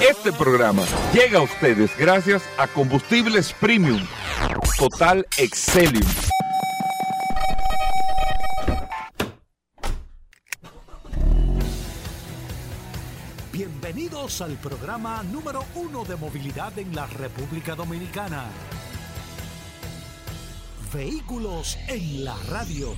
Este programa llega a ustedes gracias a Combustibles Premium Total Excelium. Bienvenidos al programa número uno de movilidad en la República Dominicana. Vehículos en la radio.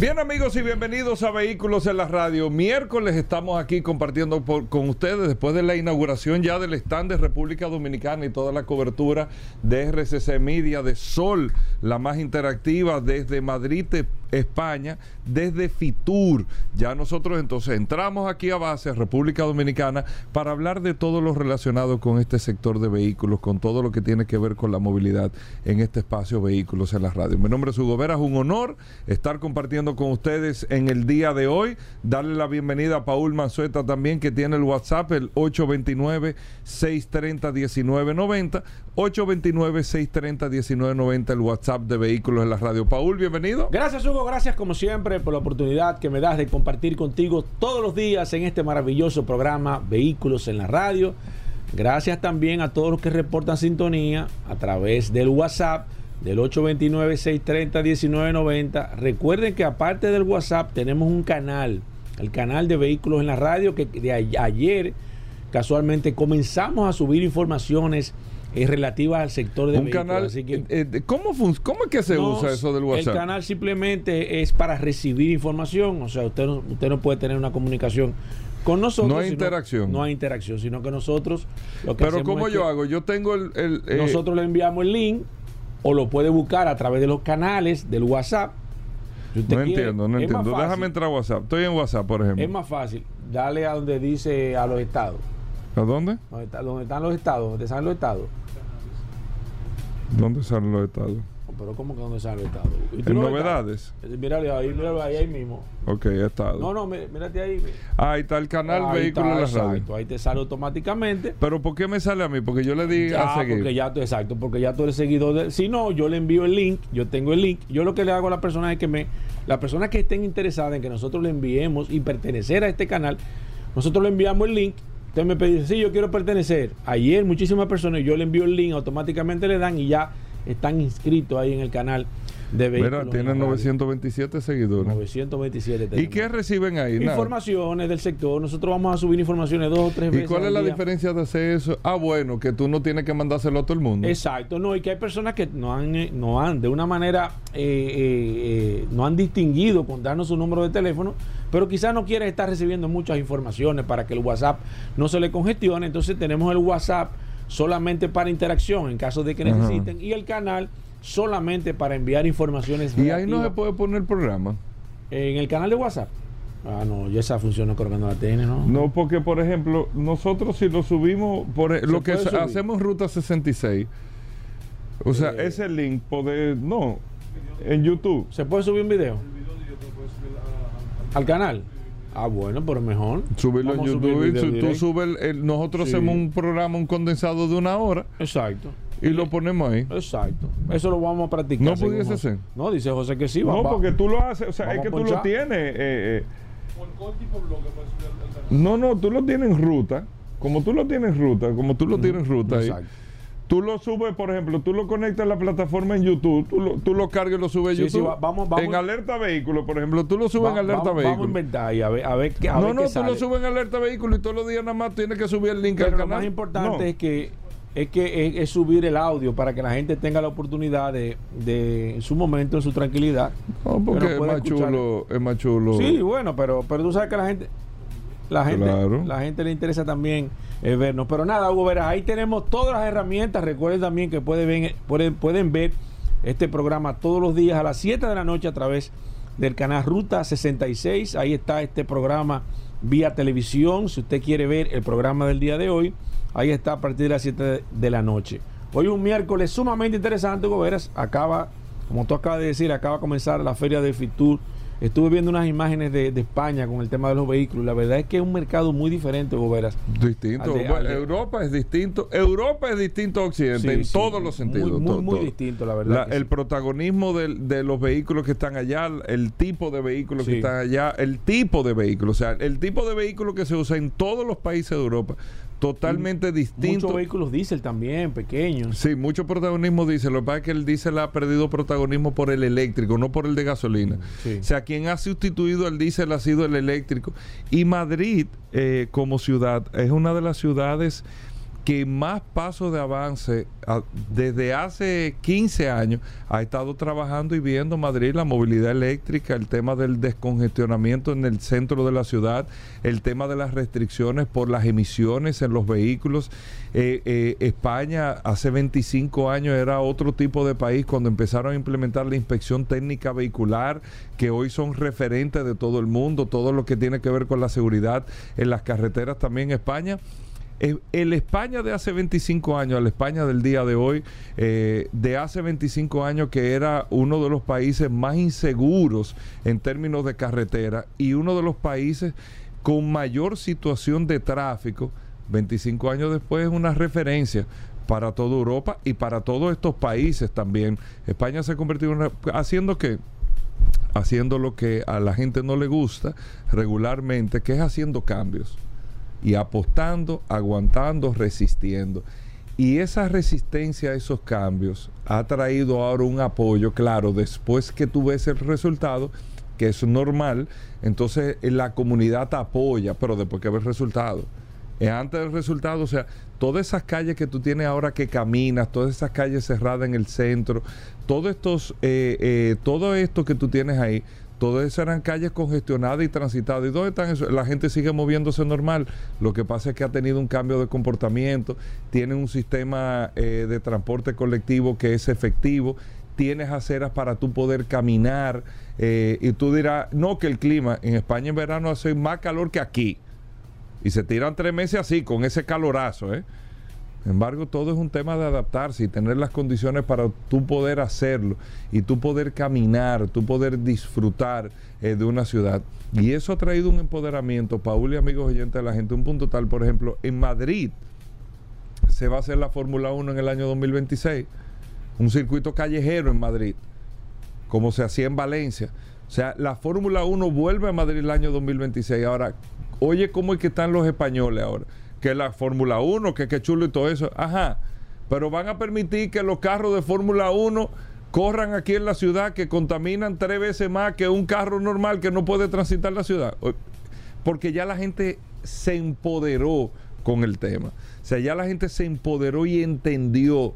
Bien amigos y bienvenidos a Vehículos en la Radio. Miércoles estamos aquí compartiendo con ustedes después de la inauguración ya del stand de República Dominicana y toda la cobertura de RCC Media de Sol, la más interactiva desde Madrid, España, desde Fitur. Ya nosotros entonces entramos aquí a base, República Dominicana, para hablar de todo lo relacionado con este sector de vehículos, con todo lo que tiene que ver con la movilidad en este espacio Vehículos en la Radio. Mi nombre es Hugo Vera, es un honor estar compartiendo con ustedes en el día de hoy. Darle la bienvenida a Paul Manzueta también, que tiene el WhatsApp, el 829-630-1990. 829-630-1990, el WhatsApp de Vehículos en la Radio. Paul, bienvenido. Gracias, Hugo. Gracias, como siempre, por la oportunidad que me das de compartir contigo todos los días en este maravilloso programa Vehículos en la Radio. Gracias también a todos los que reportan sintonía a través del WhatsApp del 829-630-1990. Recuerden que aparte del WhatsApp tenemos un canal, el canal de vehículos en la radio, que de ayer casualmente comenzamos a subir informaciones eh, relativas al sector de un Canal, Así que, eh, eh, ¿cómo, ¿Cómo es que se usa eso del WhatsApp? El canal simplemente es para recibir información, o sea, usted no, usted no puede tener una comunicación con nosotros. No hay interacción. No hay interacción, sino que nosotros... Lo que Pero ¿cómo yo hago? Yo tengo el... nosotros le enviamos el link o lo puede buscar a través de los canales del WhatsApp. no entiendo, no entiendo. Déjame entrar a WhatsApp. Estoy en WhatsApp, por ejemplo. Es más fácil. Dale a donde dice a los estados. ¿A dónde? Donde, están los estados, donde salen los estados. ¿Dónde salen los estados? pero ¿cómo que dónde sale el Estado? ¿En novedades? Mírale ahí, míralo ahí, ahí mismo. Ok, Estado. No, no, mírate ahí. Ah, ahí está el canal Vehículos de la Radio. Ahí te sale automáticamente. Pero ¿por qué me sale a mí? Porque yo le di a seguir. Porque ya, exacto, porque ya tú eres seguidor de... Si no, yo le envío el link, yo tengo el link. Yo lo que le hago a la persona es que me... Las personas que estén interesadas en que nosotros le enviemos y pertenecer a este canal, nosotros le enviamos el link Usted me pide, sí, yo quiero pertenecer. Ayer muchísimas personas, yo le envío el link, automáticamente le dan y ya están inscritos ahí en el canal de Mira, tienen 927 seguidores. 927. ¿Y qué reciben ahí? Informaciones del sector. Nosotros vamos a subir informaciones dos o tres veces. ¿Y cuál es la diferencia de hacer eso? Ah, bueno, que tú no tienes que mandárselo a todo el mundo. Exacto, no, y que hay personas que no han, eh, no han de una manera, eh, eh, no han distinguido con darnos su número de teléfono, pero quizás no quieren estar recibiendo muchas informaciones para que el WhatsApp no se le congestione. Entonces tenemos el WhatsApp solamente para interacción en caso de que necesiten y el canal solamente para enviar informaciones. ¿Y ahí no se puede poner programa? En el canal de WhatsApp. Ah, no, ya esa función no creo que no la tiene, ¿no? No, porque por ejemplo, nosotros si lo subimos, por e, lo que hacemos Ruta 66, o sea, eh. ese link poder, no, en YouTube. ¿Se puede subir un video? Al canal. Ah, bueno, pero mejor. Subirlo en YouTube. tú subes el, nosotros hacemos un programa, un condensado de una hora. Exacto. Y lo ponemos ahí. Exacto. Eso lo vamos a practicar. No pudiese ser. No, dice José que sí. No, porque tú lo haces, o sea, es que tú lo tienes. Eh, eh. No, no, tú lo tienes en ruta. Como tú lo tienes en ruta, como tú lo tienes en ruta ahí. Tú lo subes, por ejemplo, tú lo conectas a la plataforma en YouTube, tú lo, tú lo cargas y lo subes en YouTube. vamos, en alerta vehículo, por ejemplo, tú lo subes en alerta vehículo. Vamos a inventar y a ver, a ver qué No, no, tú lo subes en alerta vehículo y todos los días nada más tienes que subir el link al canal. Lo más importante es que es que es, subir el audio para que la gente tenga la oportunidad de, de en su momento, en su tranquilidad. No, porque es más chulo, es más chulo. Sí, bueno, pero, pero tú sabes que la gente, la gente, la gente le interesa también eh, vernos. Pero nada, Hugo Vera, ahí tenemos todas las herramientas. Recuerden también que pueden ver, pueden, pueden ver este programa todos los días a las 7 de la noche a través del canal Ruta 66. Ahí está este programa vía televisión. Si usted quiere ver el programa del día de hoy, ahí está a partir de las 7 de la noche. Hoy un miércoles sumamente interesante, Hugo Veras. Acaba, como tú acabas de decir, acaba de comenzar la feria de Fitur Estuve viendo unas imágenes de, España con el tema de los vehículos. La verdad es que es un mercado muy diferente, Goberas. Distinto. Europa es distinto. Europa es distinto a Occidente en todos los sentidos. Muy, muy, distinto, la verdad. el protagonismo de, los vehículos que están allá, el tipo de vehículos que están allá, el tipo de vehículos, o sea, el tipo de vehículo que se usa en todos los países de Europa totalmente distinto. Muchos vehículos diésel también, pequeños. Sí, mucho protagonismo diésel. Lo que pasa es que el diésel ha perdido protagonismo por el eléctrico, no por el de gasolina. O sea, quien ha sustituido al diésel ha sido el eléctrico. Y Madrid, eh, como ciudad, es una de las ciudades que más paso de avance desde hace 15 años ha estado trabajando y viendo Madrid la movilidad eléctrica, el tema del descongestionamiento en el centro de la ciudad, el tema de las restricciones por las emisiones en los vehículos. Eh, eh, España hace 25 años era otro tipo de país cuando empezaron a implementar la inspección técnica vehicular, que hoy son referentes de todo el mundo, todo lo que tiene que ver con la seguridad en las carreteras también España el España de hace 25 años, la España del día de hoy, eh, de hace 25 años que era uno de los países más inseguros en términos de carretera y uno de los países con mayor situación de tráfico, 25 años después es una referencia para toda Europa y para todos estos países también. España se ha convertido en una, haciendo que haciendo lo que a la gente no le gusta regularmente, que es haciendo cambios y apostando, aguantando, resistiendo. Y esa resistencia a esos cambios ha traído ahora un apoyo, claro, después que tú ves el resultado, que es normal, entonces eh, la comunidad te apoya, pero después que ves el resultado. Eh, antes del resultado, o sea, todas esas calles que tú tienes ahora que caminas, todas esas calles cerradas en el centro, todo, estos, eh, todo esto que tú tienes ahí, todas esas eran calles congestionadas y transitadas. ¿Y dónde están eso? La gente sigue moviéndose normal. Lo que pasa es que ha tenido un cambio de comportamiento, tiene un sistema eh, de transporte colectivo que es efectivo, tienes aceras para tú poder caminar. Eh, y tú dirás, no, que el clima en España en verano hace más calor que aquí. Y se tiran tres meses así, con ese calorazo, ¿eh? Sin embargo, todo es un tema de adaptarse y tener las condiciones para tú poder hacerlo y tú poder caminar, tú poder disfrutar eh, de una ciudad. Y eso ha traído un empoderamiento, Paul y amigos oyentes de la gente, un punto tal, por ejemplo, en Madrid se va a hacer la Fórmula 1 en el año 2026, un circuito callejero en Madrid, como se hacía en Valencia. O sea, la Fórmula 1 vuelve a Madrid el año 2026. Ahora, oye cómo es que están los españoles ahora que la Fórmula 1, que qué chulo y todo eso. Ajá, pero van a permitir que los carros de Fórmula 1 corran aquí en la ciudad que contaminan tres veces más que un carro normal que no puede transitar la ciudad. Porque ya la gente se empoderó con el tema. O sea, ya la gente se empoderó y entendió,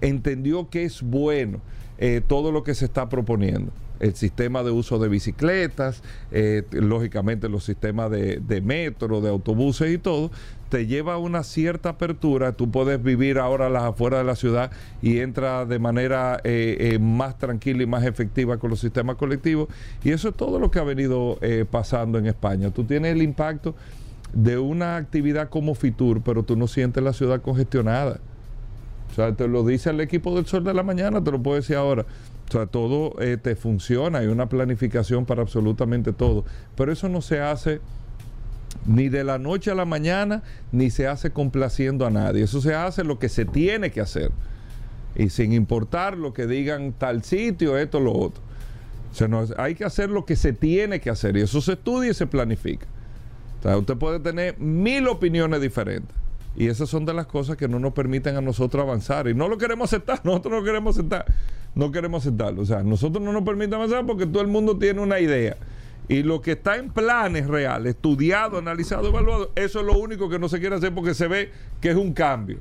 entendió que es bueno eh, todo lo que se está proponiendo el sistema de uso de bicicletas, eh, lógicamente los sistemas de, metro, de autobuses y todo, te lleva a una cierta apertura. Tú puedes vivir ahora a las afueras de la ciudad y entra de manera eh, eh, más tranquila y más efectiva con los sistemas colectivos. Y eso es todo lo que ha venido pasando en España. Tú tienes el impacto de una actividad como Fitur, pero tú no sientes la ciudad congestionada. O sea, te lo dice el equipo del Sol de la Mañana, te lo puedo decir ahora. O sea, todo eh, te funciona, hay una planificación para absolutamente todo. Pero eso no se hace ni de la noche a la mañana, ni se hace complaciendo a nadie. Eso se hace lo que se tiene que hacer. Y sin importar lo que digan tal sitio, esto, lo otro. Hay que hacer lo que se tiene que hacer. Y eso se estudia y se planifica. O sea, usted puede tener mil opiniones diferentes. Y esas son de las cosas que no nos permiten a nosotros avanzar. Y no lo queremos aceptar, nosotros no queremos aceptar. No queremos aceptarlo. O sea, nosotros no nos permiten avanzar porque todo el mundo tiene una idea. Y lo que está en planes reales, estudiado, analizado, evaluado, eso es lo único que no se quiere hacer porque se ve que es un cambio.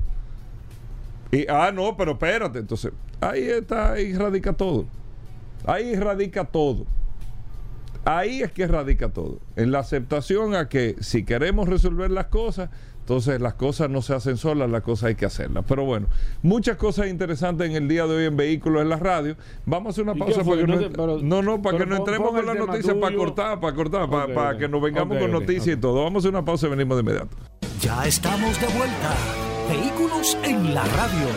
Y, ah, no, pero espérate. Entonces, ahí está, ahí radica todo. Ahí radica todo. Ahí es que radica todo. En la aceptación a que si queremos resolver las cosas, entonces las cosas no se hacen solas, las cosas hay que hacerlas. Pero bueno, muchas cosas interesantes en el día de hoy en Vehículos en la Radio. Vamos a hacer una pausa para que no, no, no, para que no entremos con las noticias, para cortar, para cortar, para, que nos vengamos con noticias y todo. Vamos a hacer una pausa y venimos de inmediato. Ya estamos de vuelta. Vehículos en la Radio.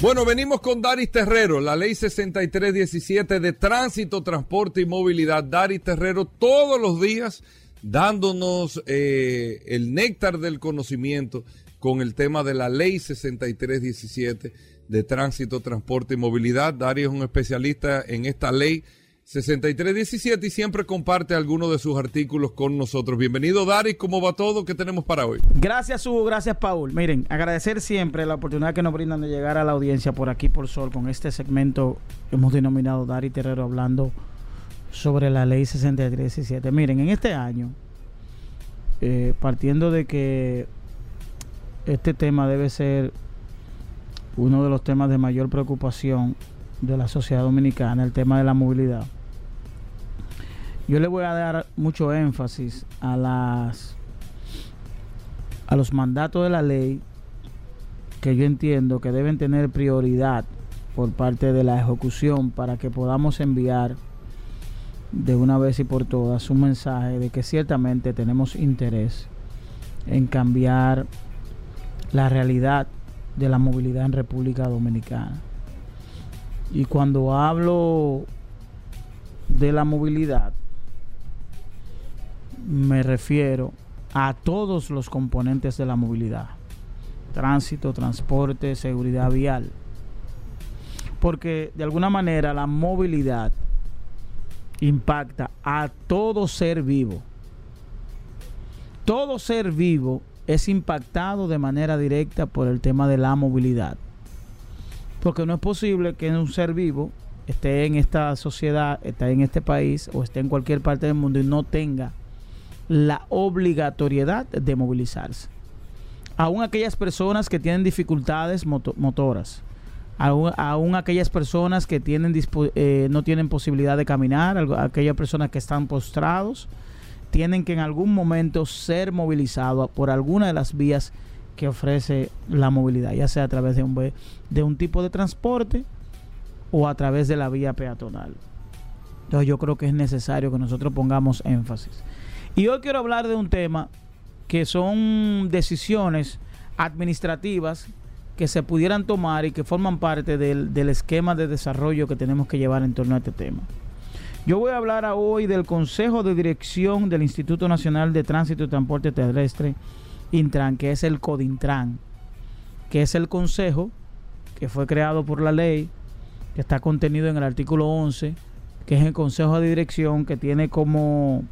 Bueno, venimos con Daris Terrero, la ley 6317 de tránsito, transporte y movilidad. Daris Terrero todos los días dándonos eh, el néctar del conocimiento con el tema de la ley 6317 de tránsito, transporte y movilidad. Daris es un especialista en esta ley 6317 y siempre comparte algunos de sus artículos con nosotros. Bienvenido, Dari. ¿Cómo va todo? ¿Qué tenemos para hoy? Gracias, Hugo. Gracias, Paul. Miren, agradecer siempre la oportunidad que nos brindan de llegar a la audiencia por aquí, por Sol, con este segmento que hemos denominado Dari Terrero hablando sobre la ley 6317. Miren, en este año, eh, partiendo de que este tema debe ser uno de los temas de mayor preocupación de la sociedad dominicana, el tema de la movilidad yo le voy a dar mucho énfasis a las a los mandatos de la ley que yo entiendo que deben tener prioridad por parte de la ejecución para que podamos enviar de una vez y por todas un mensaje de que ciertamente tenemos interés en cambiar la realidad de la movilidad en República Dominicana. Y cuando hablo de la movilidad, me refiero a todos los componentes de la movilidad. Tránsito, transporte, seguridad vial. Porque de alguna manera la movilidad impacta a todo ser vivo. Todo ser vivo es impactado de manera directa por el tema de la movilidad. Porque no es posible que un ser vivo esté en esta sociedad, esté en este país o esté en cualquier parte del mundo y no tenga la obligatoriedad de movilizarse. Aún aquellas personas que tienen dificultades motoras, aún, aquellas personas que tienen eh, no tienen posibilidad de caminar, aquellas personas que están postrados, tienen que en algún momento ser movilizados por alguna de las vías que ofrece la movilidad, ya sea a través de un, de un tipo de transporte o a través de la vía peatonal. Entonces yo creo que es necesario que nosotros pongamos énfasis. Y hoy quiero hablar de un tema que son decisiones administrativas que se pudieran tomar y que forman parte del, esquema de desarrollo que tenemos que llevar en torno a este tema. Yo voy a hablar hoy del Consejo de Dirección del Instituto Nacional de Tránsito y Transporte Terrestre, Intran, que es el CODINTRAN, que es el consejo que fue creado por la ley, que está contenido en el artículo 11, que es el Consejo de Dirección que tiene como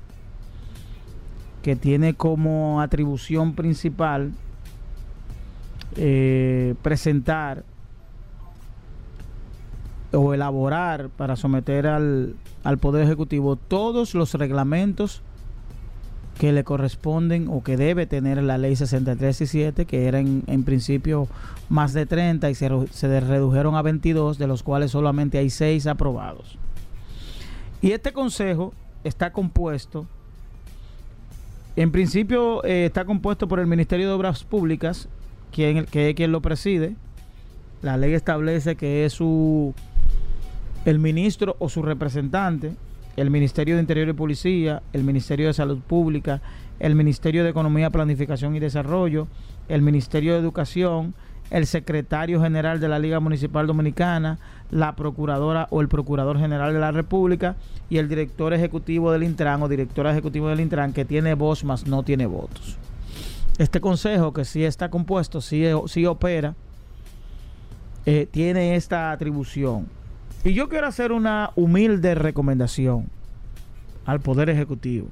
que tiene como atribución principal eh, presentar o elaborar para someter al, al Poder Ejecutivo todos los reglamentos que le corresponden o que debe tener la ley 6317, que eran en principio más de 30 y se, se, redujeron a 22, de los cuales solamente hay 6 aprobados. Y este consejo está compuesto en principio eh, está compuesto por el Ministerio de Obras Públicas, quien, que es quien lo preside. La ley establece que es su el ministro o su representante, el Ministerio de Interior y Policía, el Ministerio de Salud Pública, el Ministerio de Economía, Planificación y Desarrollo, el Ministerio de Educación, el secretario general de la Liga Municipal Dominicana, la procuradora o el procurador general de la República y el director ejecutivo del Intran o directora ejecutivo del Intran que tiene voz más no tiene votos. Este consejo que sí está compuesto, sí, sí opera, eh, tiene esta atribución. Y yo quiero hacer una humilde recomendación al Poder Ejecutivo,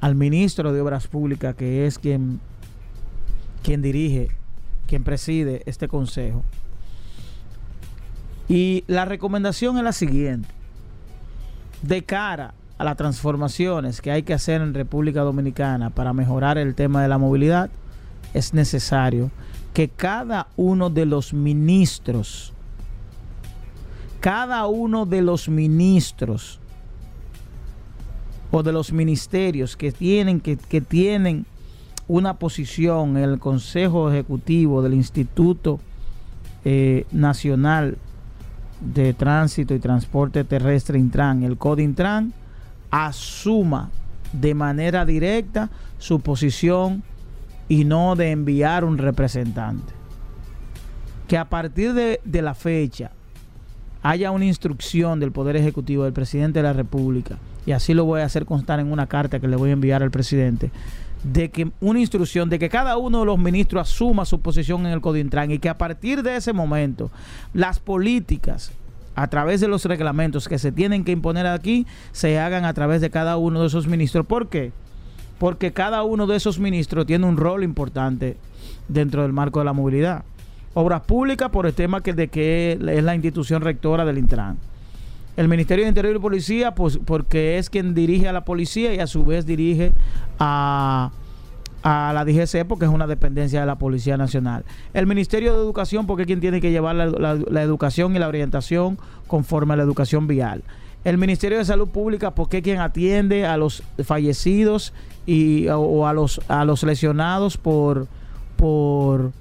al ministro de Obras Públicas, que es quien, quien dirige quien preside este consejo. Y la recomendación es la siguiente. De cara a las transformaciones que hay que hacer en República Dominicana para mejorar el tema de la movilidad, es necesario que cada uno de los ministros, cada uno de los ministros o de los ministerios que tienen, que, que tienen una posición en el Consejo Ejecutivo del Instituto eh, Nacional de Tránsito y Transporte Terrestre Intran, el CODINTRAN, asuma de manera directa su posición y no de enviar un representante. que a partir de, de la fecha haya una instrucción del Poder Ejecutivo del Presidente de la República, y así lo voy a hacer constar en una carta que le voy a enviar al presidente, de que una instrucción de que cada uno de los ministros asuma su posición en el Codintran y que a partir de ese momento las políticas a través de los reglamentos que se tienen que imponer aquí se hagan a través de cada uno de esos ministros. ¿Por qué? Porque cada uno de esos ministros tiene un rol importante dentro del marco de la movilidad. Obras públicas por el tema que, de que es la institución rectora del Intran. El Ministerio de Interior y Policía, pues porque es quien dirige a la policía y a su vez dirige a, a la DGC porque es una dependencia de la Policía Nacional. El Ministerio de Educación porque es quien tiene que llevar la, educación y la orientación conforme a la educación vial. El Ministerio de Salud Pública porque es quien atiende a los fallecidos y, o, a, los, a los lesionados por, por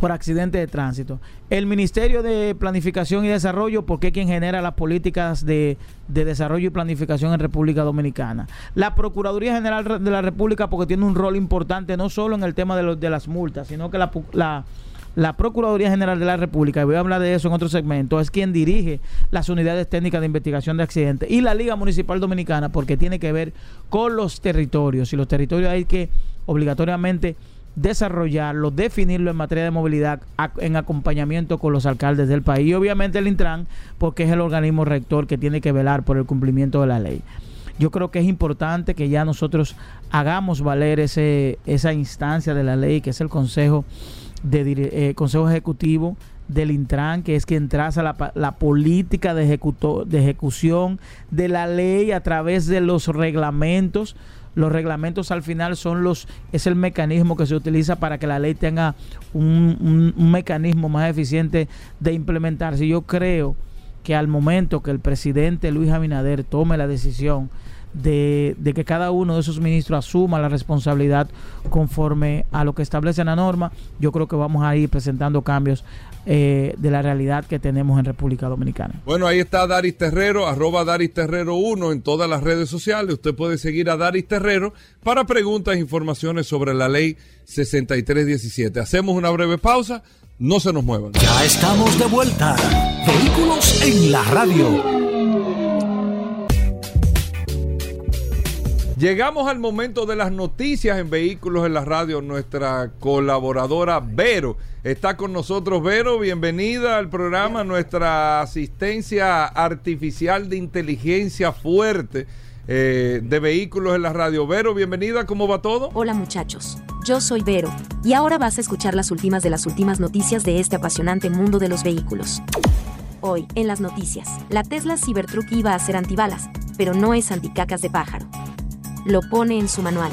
por accidente de tránsito. El Ministerio de Planificación y Desarrollo, porque es quien genera las políticas de, desarrollo y planificación en República Dominicana. La Procuraduría General de la República, porque tiene un rol importante no solo en el tema de, de las multas, sino que la, la la Procuraduría General de la República, y voy a hablar de eso en otro segmento, es quien dirige las unidades técnicas de investigación de accidentes y la Liga Municipal Dominicana porque tiene que ver con los territorios y los territorios hay que obligatoriamente desarrollarlo, definirlo en materia de movilidad en acompañamiento con los alcaldes del país y obviamente el Intran porque es el organismo rector que tiene que velar por el cumplimiento de la ley. Yo creo que es importante que ya nosotros hagamos valer ese, esa instancia de la ley que es el Consejo, de, eh, consejo Ejecutivo del Intran, que es quien traza la, la política de, de ejecución de la ley a través de los reglamentos los reglamentos al final son los es el mecanismo que se utiliza para que la ley tenga un, mecanismo más eficiente de implementarse. Yo creo que al momento que el presidente Luis Abinader tome la decisión de, de, que cada uno de esos ministros asuma la responsabilidad conforme a lo que establece la norma, yo creo que vamos a ir presentando cambios eh, de la realidad que tenemos en República Dominicana. Bueno, ahí está Daris Terrero, arroba Daris Terrero 1 en todas las redes sociales. Usted puede seguir a Daris Terrero para preguntas e informaciones sobre la ley 6317. Hacemos una breve pausa, no se nos muevan. Ya estamos de vuelta. Vehículos en la radio. Llegamos al momento de las noticias en Vehículos en la Radio. Nuestra colaboradora Vero está con nosotros. Vero, bienvenida al programa. Nuestra asistencia artificial de inteligencia fuerte eh, de Vehículos en la Radio. Vero, bienvenida. ¿Cómo va todo? Hola muchachos. Yo soy Vero. Y ahora vas a escuchar las últimas de las últimas noticias de este apasionante mundo de los vehículos. Hoy, en las noticias, la Tesla Cybertruck iba a ser antibalas, pero no es anticacas de pájaro lo pone en su manual.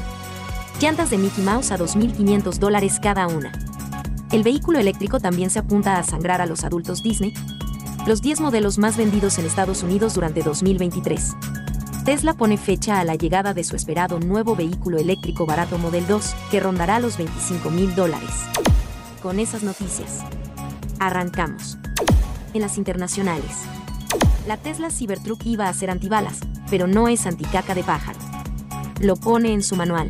Llantas de Mickey Mouse a 2.500 dólares cada una. El vehículo eléctrico también se apunta a sangrar a los adultos Disney. Los 10 modelos más vendidos en Estados Unidos durante 2023. Tesla pone fecha a la llegada de su esperado nuevo vehículo eléctrico barato Model 2, que rondará los 25 mil dólares. Con esas noticias, arrancamos. En las internacionales, la Tesla Cybertruck iba a ser antibalas, pero no es anticaca de pájaro lo pone en su manual.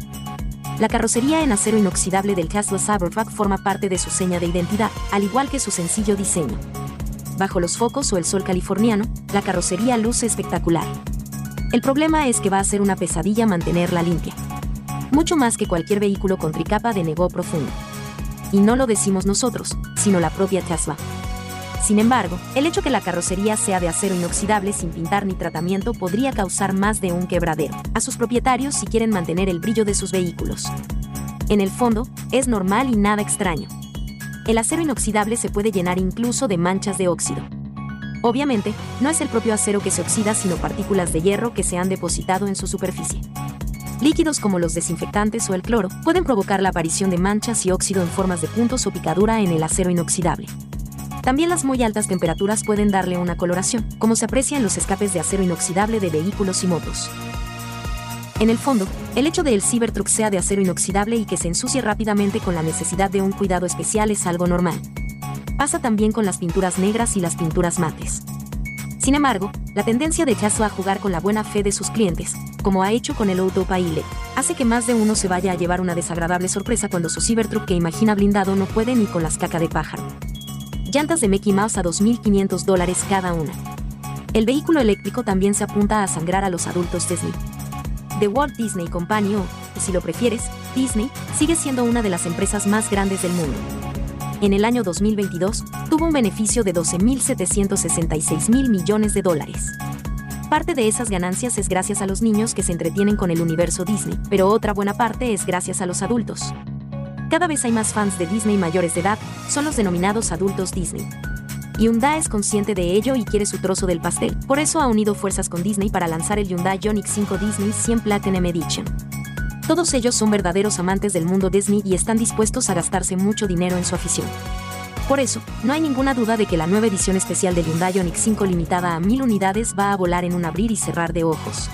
La carrocería en acero inoxidable del Tesla Cybertruck forma parte de su seña de identidad, al igual que su sencillo diseño. Bajo los focos o el sol californiano, la carrocería luce espectacular. El problema es que va a ser una pesadilla mantenerla limpia. Mucho más que cualquier vehículo con tricapa de negó profundo. Y no lo decimos nosotros, sino la propia Tesla. Sin embargo, el hecho que la carrocería sea de acero inoxidable sin pintar ni tratamiento podría causar más de un quebradero a sus propietarios si quieren mantener el brillo de sus vehículos. En el fondo, es normal y nada extraño. El acero inoxidable se puede llenar incluso de manchas de óxido. Obviamente, no es el propio acero que se oxida, sino partículas de hierro que se han depositado en su superficie. Líquidos como los desinfectantes o el cloro pueden provocar la aparición de manchas y óxido en formas de puntos o picadura en el acero inoxidable. También las muy altas temperaturas pueden darle una coloración, como se aprecia en los escapes de acero inoxidable de vehículos y motos. En el fondo, el hecho de el Cybertruck sea de acero inoxidable y que se ensucie rápidamente con la necesidad de un cuidado especial es algo normal. Pasa también con las pinturas negras y las pinturas mates. Sin embargo, la tendencia de Tesla a jugar con la buena fe de sus clientes, como ha hecho con el Autopilot, hace que más de uno se vaya a llevar una desagradable sorpresa cuando su Cybertruck que imagina blindado no puede ni con las caca de pájaro. Llantas de Mickey Mouse a 2.500 dólares cada una. El vehículo eléctrico también se apunta a sangrar a los adultos Disney. The Walt Disney Company o, si lo prefieres, Disney, sigue siendo una de las empresas más grandes del mundo. En el año 2022, tuvo un beneficio de 12.766 mil millones de dólares. Parte de esas ganancias es gracias a los niños que se entretienen con el universo Disney, pero otra buena parte es gracias a los adultos. Cada vez hay más fans de Disney mayores de edad, son los denominados adultos Disney. Hyundai es consciente de ello y quiere su trozo del pastel, por eso ha unido fuerzas con Disney para lanzar el Hyundai Ioniq 5 Disney 100 Platinum Edition. Todos ellos son verdaderos amantes del mundo Disney y están dispuestos a gastarse mucho dinero en su afición. Por eso, no hay ninguna duda de que la nueva edición especial del Hyundai Ioniq 5 limitada a 1000 unidades va a volar en un abrir y cerrar de ojos.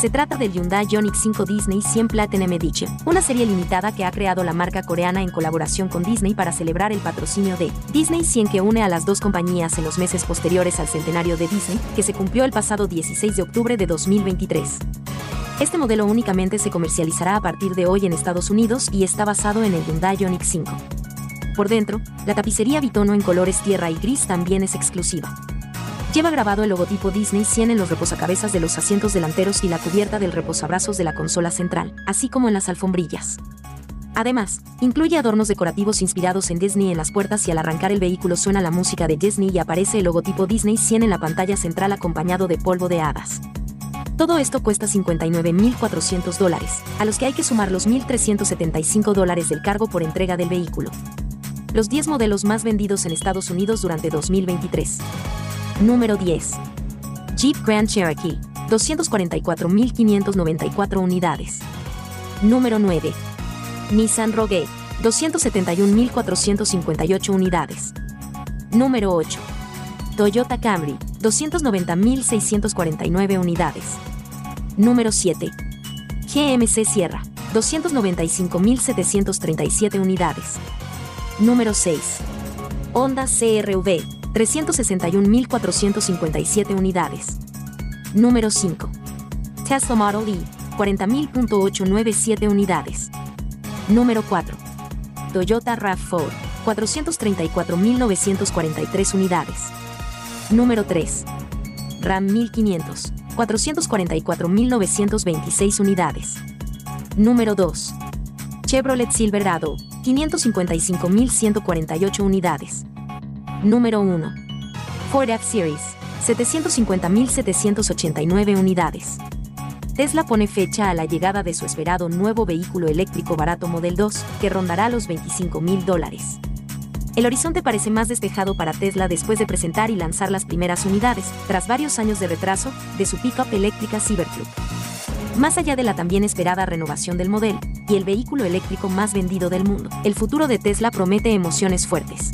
Se trata del Hyundai Ioniq 5 Disney 100 Platinum Edition, una serie limitada que ha creado la marca coreana en colaboración con Disney para celebrar el patrocinio de Disney 100 que une a las dos compañías en los meses posteriores al centenario de Disney, que se cumplió el pasado 16 de octubre de 2023. Este modelo únicamente se comercializará a partir de hoy en Estados Unidos y está basado en el Hyundai Ioniq 5. Por dentro, la tapicería bitono en colores tierra y gris también es exclusiva. Lleva grabado el logotipo Disney 100 en los reposacabezas de los asientos delanteros y la cubierta del reposabrazos de la consola central, así como en las alfombrillas. Además, incluye adornos decorativos inspirados en Disney en las puertas y al arrancar el vehículo suena la música de Disney y aparece el logotipo Disney 100 en la pantalla central acompañado de polvo de hadas. Todo esto cuesta 59.400 dólares, a los que hay que sumar los 1.375 dólares del cargo por entrega del vehículo los 10 modelos más vendidos en Estados Unidos durante 2023. Número 10. Jeep Grand Cherokee, 244.594 unidades. Número 9. Nissan Rogue, 271.458 unidades. Número 8. Toyota Camry, 290.649 unidades. Número 7. GMC Sierra, 295.737 unidades. Número 6. Honda CRV, 361.457 unidades. Número 5. Tesla Model E, 40.897 unidades. Número 4. Toyota RAV4, 434.943 unidades. Número 3. RAM 1500, 444.926 unidades. Número 2. Chevrolet Silverado, 555.148 unidades. Número 1. Ford F-Series, 750.789 unidades. Tesla pone fecha a la llegada de su esperado nuevo vehículo eléctrico barato Model 2, que rondará los 25.000 dólares. El horizonte parece más despejado para Tesla después de presentar y lanzar las primeras unidades, tras varios años de retraso, de su pickup eléctrica Cybertruck. Más allá de la también esperada renovación del modelo y el vehículo eléctrico más vendido del mundo, el futuro de Tesla promete emociones fuertes.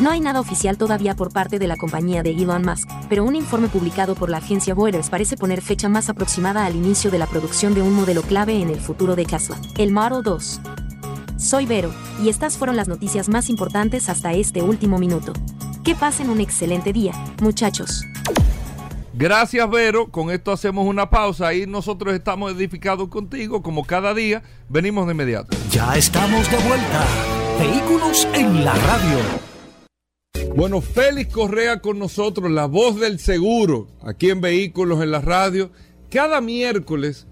No hay nada oficial todavía por parte de la compañía de Elon Musk, pero un informe publicado por la agencia Reuters parece poner fecha más aproximada al inicio de la producción de un modelo clave en el futuro de Tesla, el Model 2. Soy Vero, y estas fueron las noticias más importantes hasta este último minuto. Que pasen un excelente día, muchachos. Gracias, Vero. Con esto hacemos una pausa y nosotros estamos edificados contigo, como cada día. Venimos de inmediato. Ya estamos de vuelta. Vehículos en la radio. Bueno, Félix Correa con nosotros, la voz del seguro, aquí en Vehículos en la radio. Cada miércoles,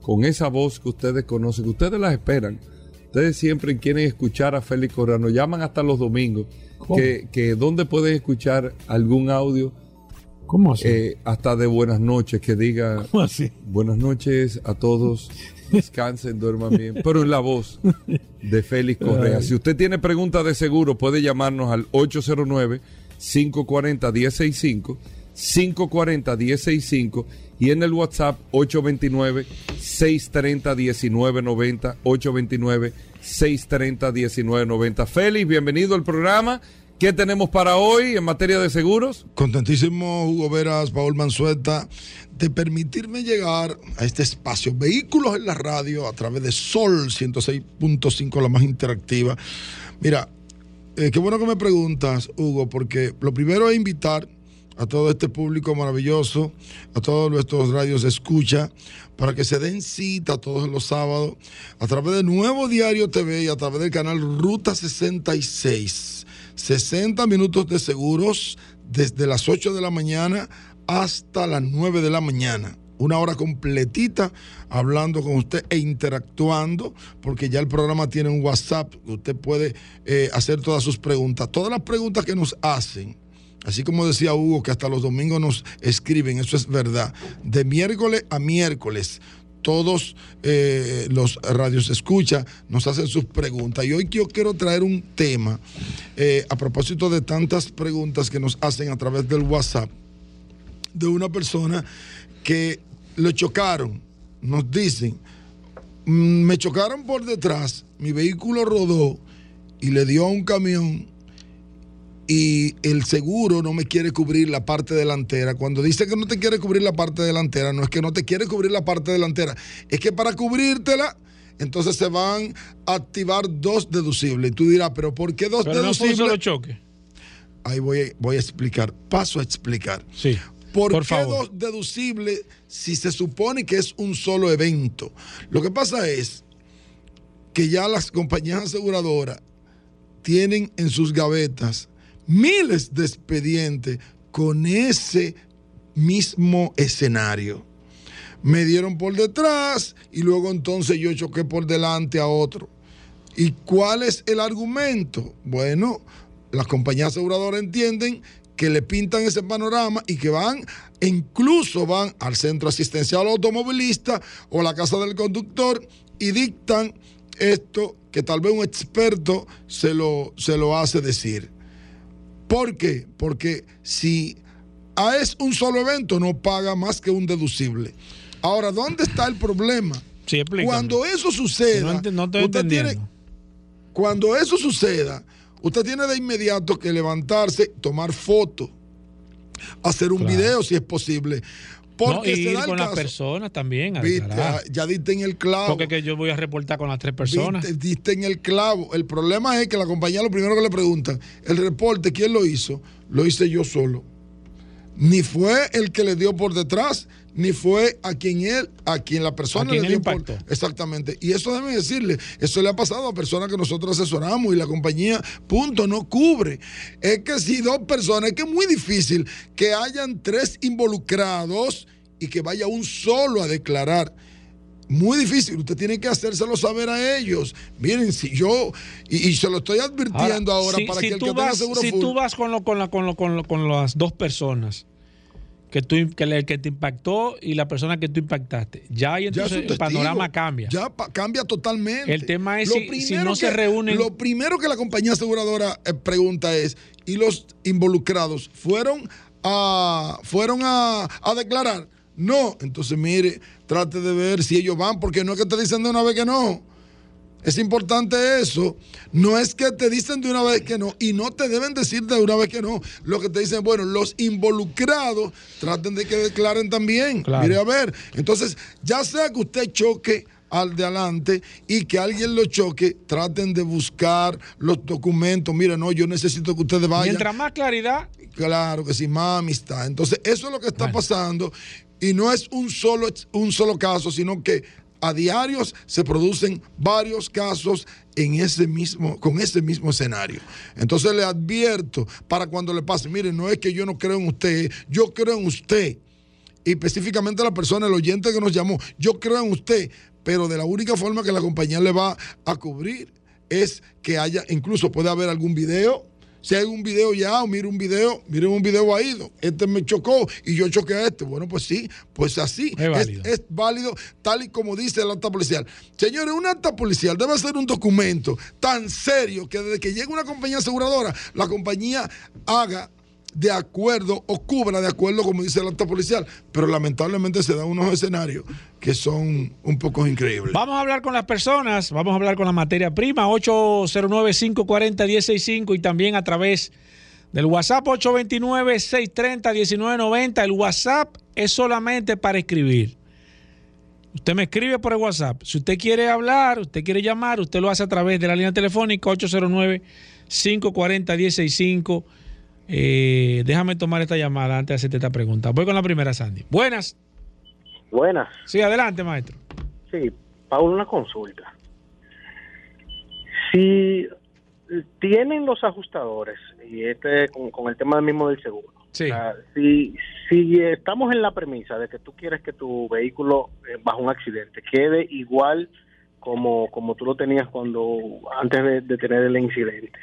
con esa voz que ustedes conocen, que ustedes la esperan. Ustedes siempre quieren escuchar a Félix Correa. Nos llaman hasta los domingos. Que, que dónde pueden escuchar algún audio ¿Cómo así? Eh, hasta de buenas noches, que diga ¿Cómo así? buenas noches a todos, descansen, duerman bien, pero en la voz de Félix Correa. Si usted tiene preguntas de seguro, puede llamarnos al 809-540-1065, 540-1065 y en el WhatsApp 829-630-1990, 829-630-1990. Félix, bienvenido al programa. ¿Qué tenemos para hoy en materia de seguros? Contentísimo, Hugo Veras, Paul Manzueta, de permitirme llegar a este espacio, vehículos en la radio, a través de Sol 106.5, la más interactiva. Mira, eh, qué bueno que me preguntas, Hugo, porque lo primero es invitar a todo este público maravilloso, a todos nuestros radios escucha, para que se den cita todos los sábados a través de Nuevo Diario TV y a través del canal Ruta 66. 60 minutos de seguros desde las 8 de la mañana hasta las 9 de la mañana una hora completita hablando con usted e interactuando, porque ya el programa tiene un WhatsApp, usted puede eh, hacer todas sus preguntas. Todas las preguntas que nos hacen, así como decía Hugo, que hasta los domingos nos escriben, eso es verdad, de miércoles a miércoles. Todos eh, los radios escucha, nos hacen sus preguntas. Y hoy yo quiero traer un tema eh, a propósito de tantas preguntas que nos hacen a través del WhatsApp de una persona que lo chocaron, nos dicen, mm, me chocaron por detrás, mi vehículo rodó y le dio a un camión y el seguro no me quiere cubrir la parte delantera. Cuando dice que no te quiere cubrir la parte delantera, no es que no te quiere cubrir la parte delantera, es que para cubrírtela, entonces se van a activar dos deducibles. Y tú dirás, pero ¿por qué dos deducibles? No choque. Ahí voy, voy a explicar, paso a explicar. Sí. ¿Por, qué dos deducibles si se supone que es un solo evento? Lo que pasa es que ya las compañías aseguradoras tienen en sus gavetas miles de expedientes con ese mismo escenario. Me dieron por detrás y luego entonces yo choqué por delante a otro. ¿Y cuál es el argumento? Bueno, las compañías aseguradoras entienden que le pintan ese panorama y que van, e incluso van al centro asistencial automovilista o la casa del conductor y dictan esto que tal vez un experto se lo, se lo hace decir. ¿Por qué? Porque si es un solo evento, no paga más que un deducible. Ahora, ¿dónde está el problema? cuando eso suceda, cuando eso suceda, Usted tiene de inmediato que levantarse, tomar fotos, hacer un video si es posible. Porque no, ir con las personas también. ya diste en el clavo. Porque que yo voy a reportar con las tres personas. diste en el clavo. El problema es que la compañía lo primero que le preguntan, el reporte, ¿quién lo hizo? Lo hice yo solo. Ni fue el que le dio por detrás, ni fue a quien él, a quien la persona le dio por, exactamente. Y eso debe decirle, eso le ha pasado a personas que nosotros asesoramos y la compañía, punto, no cubre. Es que si dos personas, es que es muy difícil que hayan tres involucrados y que vaya un solo a declarar. Muy difícil, usted tiene que hacérselo saber a ellos. Miren, si yo, y, se lo estoy advirtiendo ahora, para que el que tenga seguro Si tú vas con, lo, con, la, con, lo, con, con las dos personas, que, tú, que el que te impactó y la persona que tú impactaste. Ya ahí entonces el panorama cambia. Ya cambia totalmente. El tema es si, no se reúnen. Lo primero que la compañía aseguradora eh, pregunta es: ¿y los involucrados fueron a, fueron a, a declarar? No. Entonces, mire, trate de ver si ellos van, porque no es que te dicen de una vez que no. Es importante eso. No es que te dicen de una vez que no y no te deben decir de una vez que no. Lo que te dicen, bueno, los involucrados traten de que declaren también. Mire, a ver. Entonces, ya sea que usted choque al de adelante y que alguien lo choque, traten de buscar los documentos. Mire, no, yo necesito que ustedes vayan. Mientras más claridad. Claro que sí, más amistad. Entonces, eso es lo que está pasando y no es un solo, un solo caso, sino que a diarios se producen varios casos en ese mismo, con ese mismo escenario. Entonces le advierto para cuando le pase, mire, no es que yo no creo en usted, yo creo en usted. Y específicamente la persona, el oyente que nos llamó, yo creo en usted, pero de la única forma que la compañía le va a cubrir es que haya, incluso puede haber algún video si hay un video ya, o mire un video, miren un video ahí, este me chocó y yo choqué a este. Bueno, pues sí, pues así. Es válido. tal y como dice el acta policial. Señores, un acta policial debe ser un documento tan serio que desde que llegue una compañía aseguradora, la compañía haga de acuerdo o cubra de acuerdo como dice el acta policial, pero lamentablemente se dan unos escenarios que son un poco increíbles. Vamos a hablar con las personas, vamos a hablar con la materia prima 809-540-165 y también a través del WhatsApp 829-630-1990. El WhatsApp es solamente para escribir. Usted me escribe por el WhatsApp. Si usted quiere hablar, usted quiere llamar, usted lo hace a través de la línea telefónica 809 540 165 eh, déjame tomar esta llamada antes de hacerte esta pregunta. Voy con la primera, Sandy. Buenas. Buenas. Sí, adelante, maestro. Sí, Paul, una consulta. Si tienen los ajustadores, y este con, el tema mismo del seguro, sí. si, si estamos en la premisa de que tú quieres que tu vehículo eh, bajo un accidente quede igual como, como tú lo tenías cuando antes de, tener el incidente.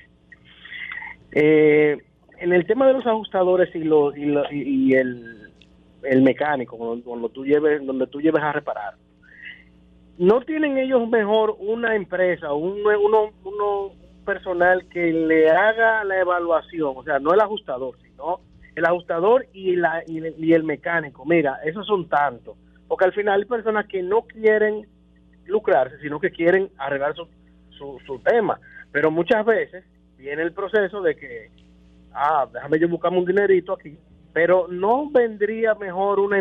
Eh, en el tema de los ajustadores y, lo, y, el, el, mecánico, cuando, tú lleves, donde tú lleves a reparar, ¿no tienen ellos mejor una empresa, un, uno, uno personal que le haga la evaluación? O sea, no el ajustador, sino el ajustador y, la, y, el mecánico. Mira, esos son tantos. Porque al final hay personas que no quieren lucrarse, sino que quieren arreglar su, su, tema. Pero muchas veces viene el proceso de que, ah, déjame yo buscarme un dinerito aquí, pero no vendría mejor una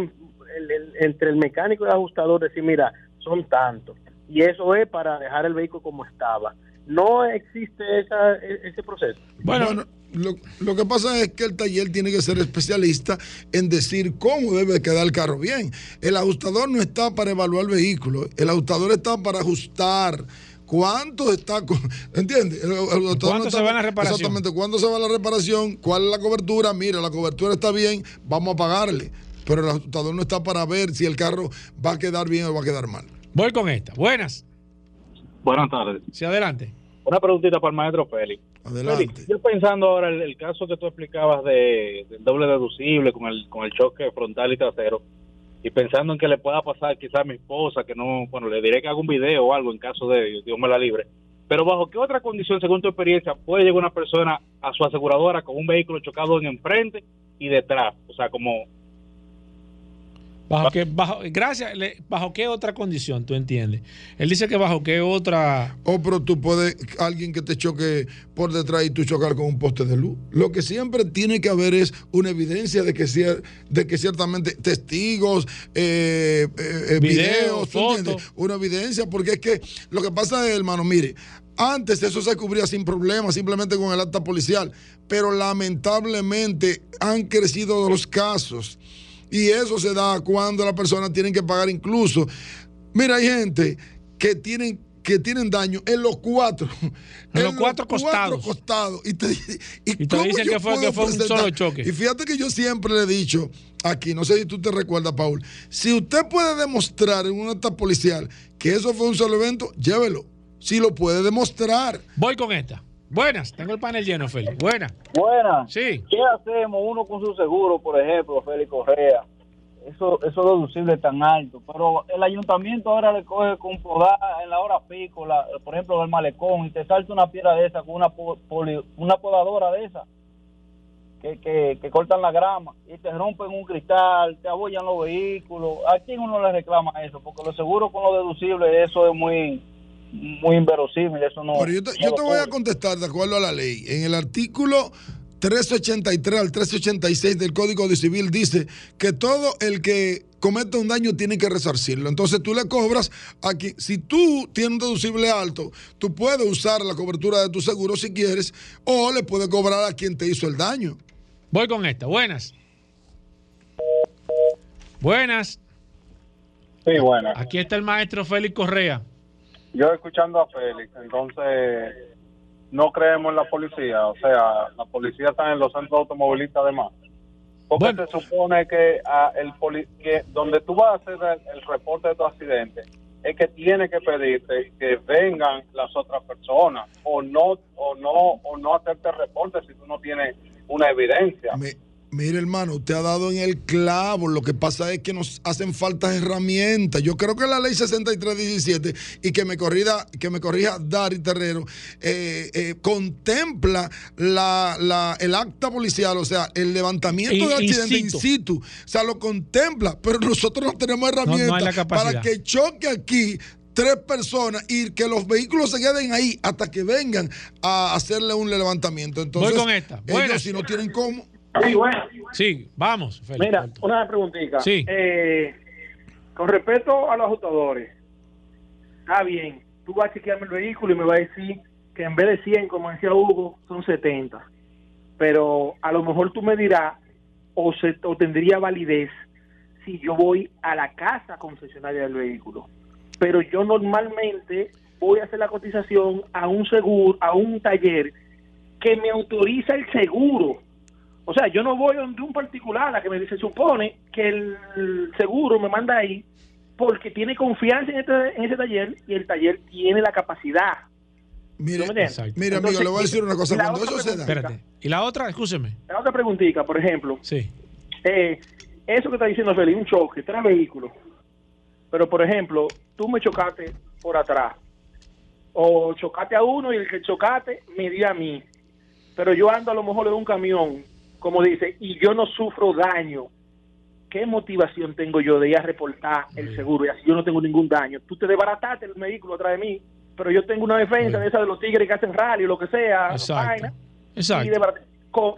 entre el mecánico y el ajustador decir, mira, son tantos. Y eso es para dejar el vehículo como estaba. No existe esa, e, ese proceso. Bueno, lo, lo, que pasa es que el taller tiene que ser especialista en decir cómo debe quedar el carro bien. El ajustador no está para evaluar el vehículo, el ajustador está para ajustar. ¿Cuánto está? ¿Entiendes? ¿Cuánto se va la reparación? Exactamente, ¿cuándo se va la reparación? ¿Cuál es la cobertura? Mira, la cobertura está bien, vamos a pagarle. Pero el ajustador no está para ver si el carro va a quedar bien o va a quedar mal. Voy con esta. Buenas. Buenas tardes. Sí, adelante. Una preguntita para el maestro Félix. Adelante. yo pensando ahora el, el, caso que tú explicabas de, del doble deducible con el, con el choque frontal y trasero, y pensando en que le pueda pasar quizás a mi esposa, que no, bueno, le diré que haga un video o algo en caso de Dios me la libre. Pero bajo qué otra condición, según tu experiencia, puede llegar una persona a su aseguradora con un vehículo chocado en enfrente y detrás, o sea, como ¿Bajo qué, bajo, gracias, ¿bajo qué otra condición tú entiendes? Él dice que bajo qué otra... O oh, pero tú puedes, alguien que te choque por detrás y tú chocar con un poste de luz. Lo que siempre tiene que haber es una evidencia de que, de que ciertamente testigos, eh, eh, eh videos, fotos. una evidencia, porque es que lo que pasa es, hermano, mire, antes eso se cubría sin problema, simplemente con el acta policial, pero lamentablemente han crecido los casos y eso se da cuando las personas tienen que pagar incluso. Mira, hay gente que tienen que tienen daño en los cuatro. En, los, cuatro, costados. Y te, y, dicen que fue, que fue un solo choque. Y fíjate que yo siempre le he dicho aquí, no sé si tú te recuerdas, Paul, si usted puede demostrar en un acta policial que eso fue un solo evento, llévelo. Si lo puede demostrar. Voy con esta. Buenas, tengo el panel lleno, Félix. Buenas. Buenas. Sí. ¿Qué hacemos uno con su seguro, por ejemplo, Félix Correa? Eso, eso deducible tan alto, pero el ayuntamiento ahora le coge con podar en la hora pico, por ejemplo, del malecón, y te salta una piedra de esa con una, una podadora de esa, que, que, que, cortan la grama, y te rompen un cristal, te abollan los vehículos. ¿A quién uno le reclama eso? Porque lo seguro con lo deducible, eso es muy muy inverosímil, eso no... yo te, voy a contestar de acuerdo a la ley. En el artículo 383 al 386 del Código de Civil dice que todo el que cometa un daño tiene que resarcirlo. Entonces tú le cobras aquí. Si tú tienes un deducible alto, tú puedes usar la cobertura de tu seguro si quieres, o le puedes cobrar a quien te hizo el daño. Voy con esta. Buenas. Buenas. Sí, buenas. Aquí está el maestro Félix Correa. Yo escuchando a Félix, entonces no creemos en la policía, o sea, la policía está en los centros automovilistas además. Porque se supone que, a el que donde tú vas a hacer el, reporte de tu accidente es que tiene que pedirte que vengan las otras personas o no o no o no hacerte reporte si tú no tienes una evidencia. Mire, hermano, usted ha dado en el clavo. Lo que pasa es que nos hacen falta herramientas. Yo creo que la ley 6317 y que me corrija, que me corrija Dari Terrero, eh, eh, contempla la, el acta policial, o sea, el levantamiento de accidente in situ. O sea, lo contempla, pero nosotros no tenemos herramientas para que choque aquí tres personas y que los vehículos se queden ahí hasta que vengan a hacerle un levantamiento. Entonces, Voy con esta. Ellos, si no tienen cómo. Sí, bueno. Sí, vamos. Mira, una preguntita. Sí. Eh, con respecto a los ajustadores, está bien, tú vas a chequearme el vehículo y me vas a decir que en vez de 100, como decía Hugo, son 70. Pero a lo mejor tú me dirás, o, se, o tendría validez, si yo voy a la casa concesionaria del vehículo. Pero yo normalmente voy a hacer la cotización a un seguro, a un taller que me autoriza el seguro. O sea, yo no voy donde un particular a que me dice, supone que el seguro me manda ahí porque tiene confianza en, este, en ese taller y el taller tiene la capacidad. Mire, mira, amigo, le voy a decir una cosa. Cuando eso se da. Espérate. ¿Y la otra? Escúcheme. La otra preguntita, por ejemplo. Sí. Eh, eso que está diciendo Felipe, un choque, tres vehículos. Pero, por ejemplo, tú me chocaste por atrás. O chocaste a uno y el que chocaste me dio a mí. Pero yo ando a lo mejor en un camión, como dice, y yo no sufro daño. ¿Qué motivación tengo yo de ir a reportar el seguro? Y así yo no tengo ningún daño. Tú te desbarataste el vehículo atrás de mí, pero yo tengo una defensa de esa de los tigres que hacen rally o lo que sea. Exacto. Exacto.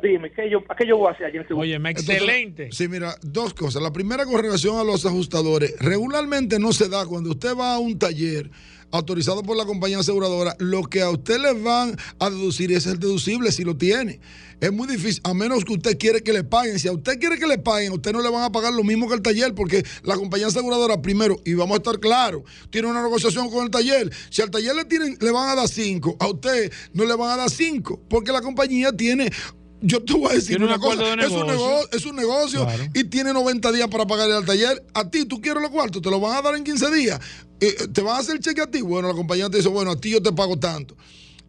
dime, ¿qué yo, ¿a qué yo voy a hacer allí en este Oye, excelente. sí, mira, dos cosas. La primera con relación a los ajustadores. Regularmente no se da cuando usted va a un taller autorizado por la compañía aseguradora, lo que a usted le van a deducir es el deducible si lo tiene. Es muy difícil, a menos que usted quiere que le paguen. Si a usted quiere que le paguen, a usted no le van a pagar lo mismo que el taller, porque la compañía aseguradora, primero, y vamos a estar claros, tiene una negociación con el taller. Si al taller le, tienen, le van a dar cinco, a usted no le van a dar cinco, porque la compañía tiene yo te voy a decir una cosa, es, un negocio, es un negocio y tiene 90 días para pagarle al taller. A ti, tú quieres los cuartos, te lo van a dar en 15 días. Eh, ¿Te van a hacer cheque a ti? Bueno, la compañía te dice, bueno, a ti yo te pago tanto.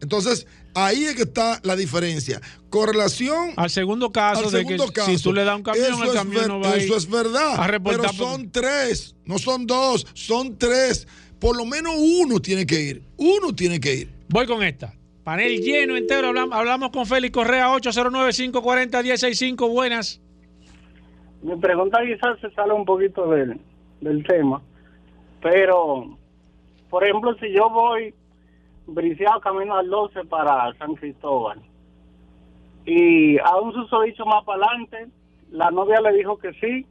Entonces, ahí es que está la diferencia. Con relación al segundo caso, de que si tú le das un camión, el camión no va Eso es verdad. pero son tres, no son dos, son tres. Por lo menos uno tiene que ir. Uno tiene que ir. Voy con esta. Panel lleno entero. Hablamos, con Félix Correa, 809-540-165. Buenas. Mi pregunta quizás se sale un poquito del, del tema. Pero, por ejemplo, si yo voy briseado camino al 12 para San Cristóbal y a un susodicho más para adelante, la novia le dijo que sí,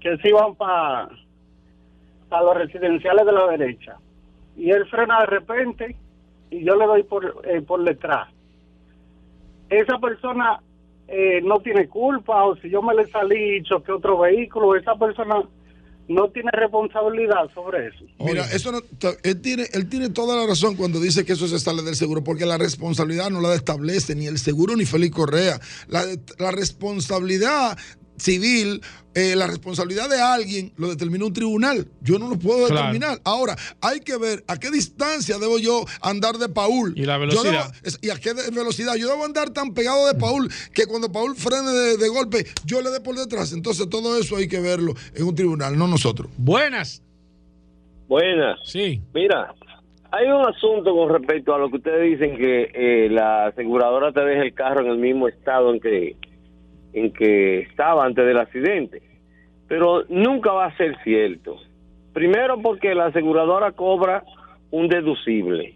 que sí van para para los residenciales de la derecha. Y él frena de repente y yo le doy por, eh, por detrás. Esa persona eh, no tiene culpa o si yo me le salí y choqué otro vehículo, esa persona no tiene responsabilidad sobre eso. Mira, eso no, él tiene él tiene toda la razón cuando dice que eso se sale del seguro, porque la responsabilidad no la establece ni el seguro ni Félix Correa. La, la responsabilidad civil, eh, la responsabilidad de alguien lo determina un tribunal. Yo no lo puedo determinar. Ahora, hay que ver a qué distancia debo yo andar de Paul. Y la velocidad. y a qué velocidad. Yo debo andar tan pegado de Paul que cuando Paul frene de, golpe, yo le dé por detrás. Entonces, todo eso hay que verlo en un tribunal, no nosotros. Buenas. Buenas. Sí. Mira, hay un asunto con respecto a lo que ustedes dicen que eh, la aseguradora te deja el carro en el mismo estado en que en que estaba antes del accidente. Pero nunca va a ser cierto. Primero porque la aseguradora cobra un deducible.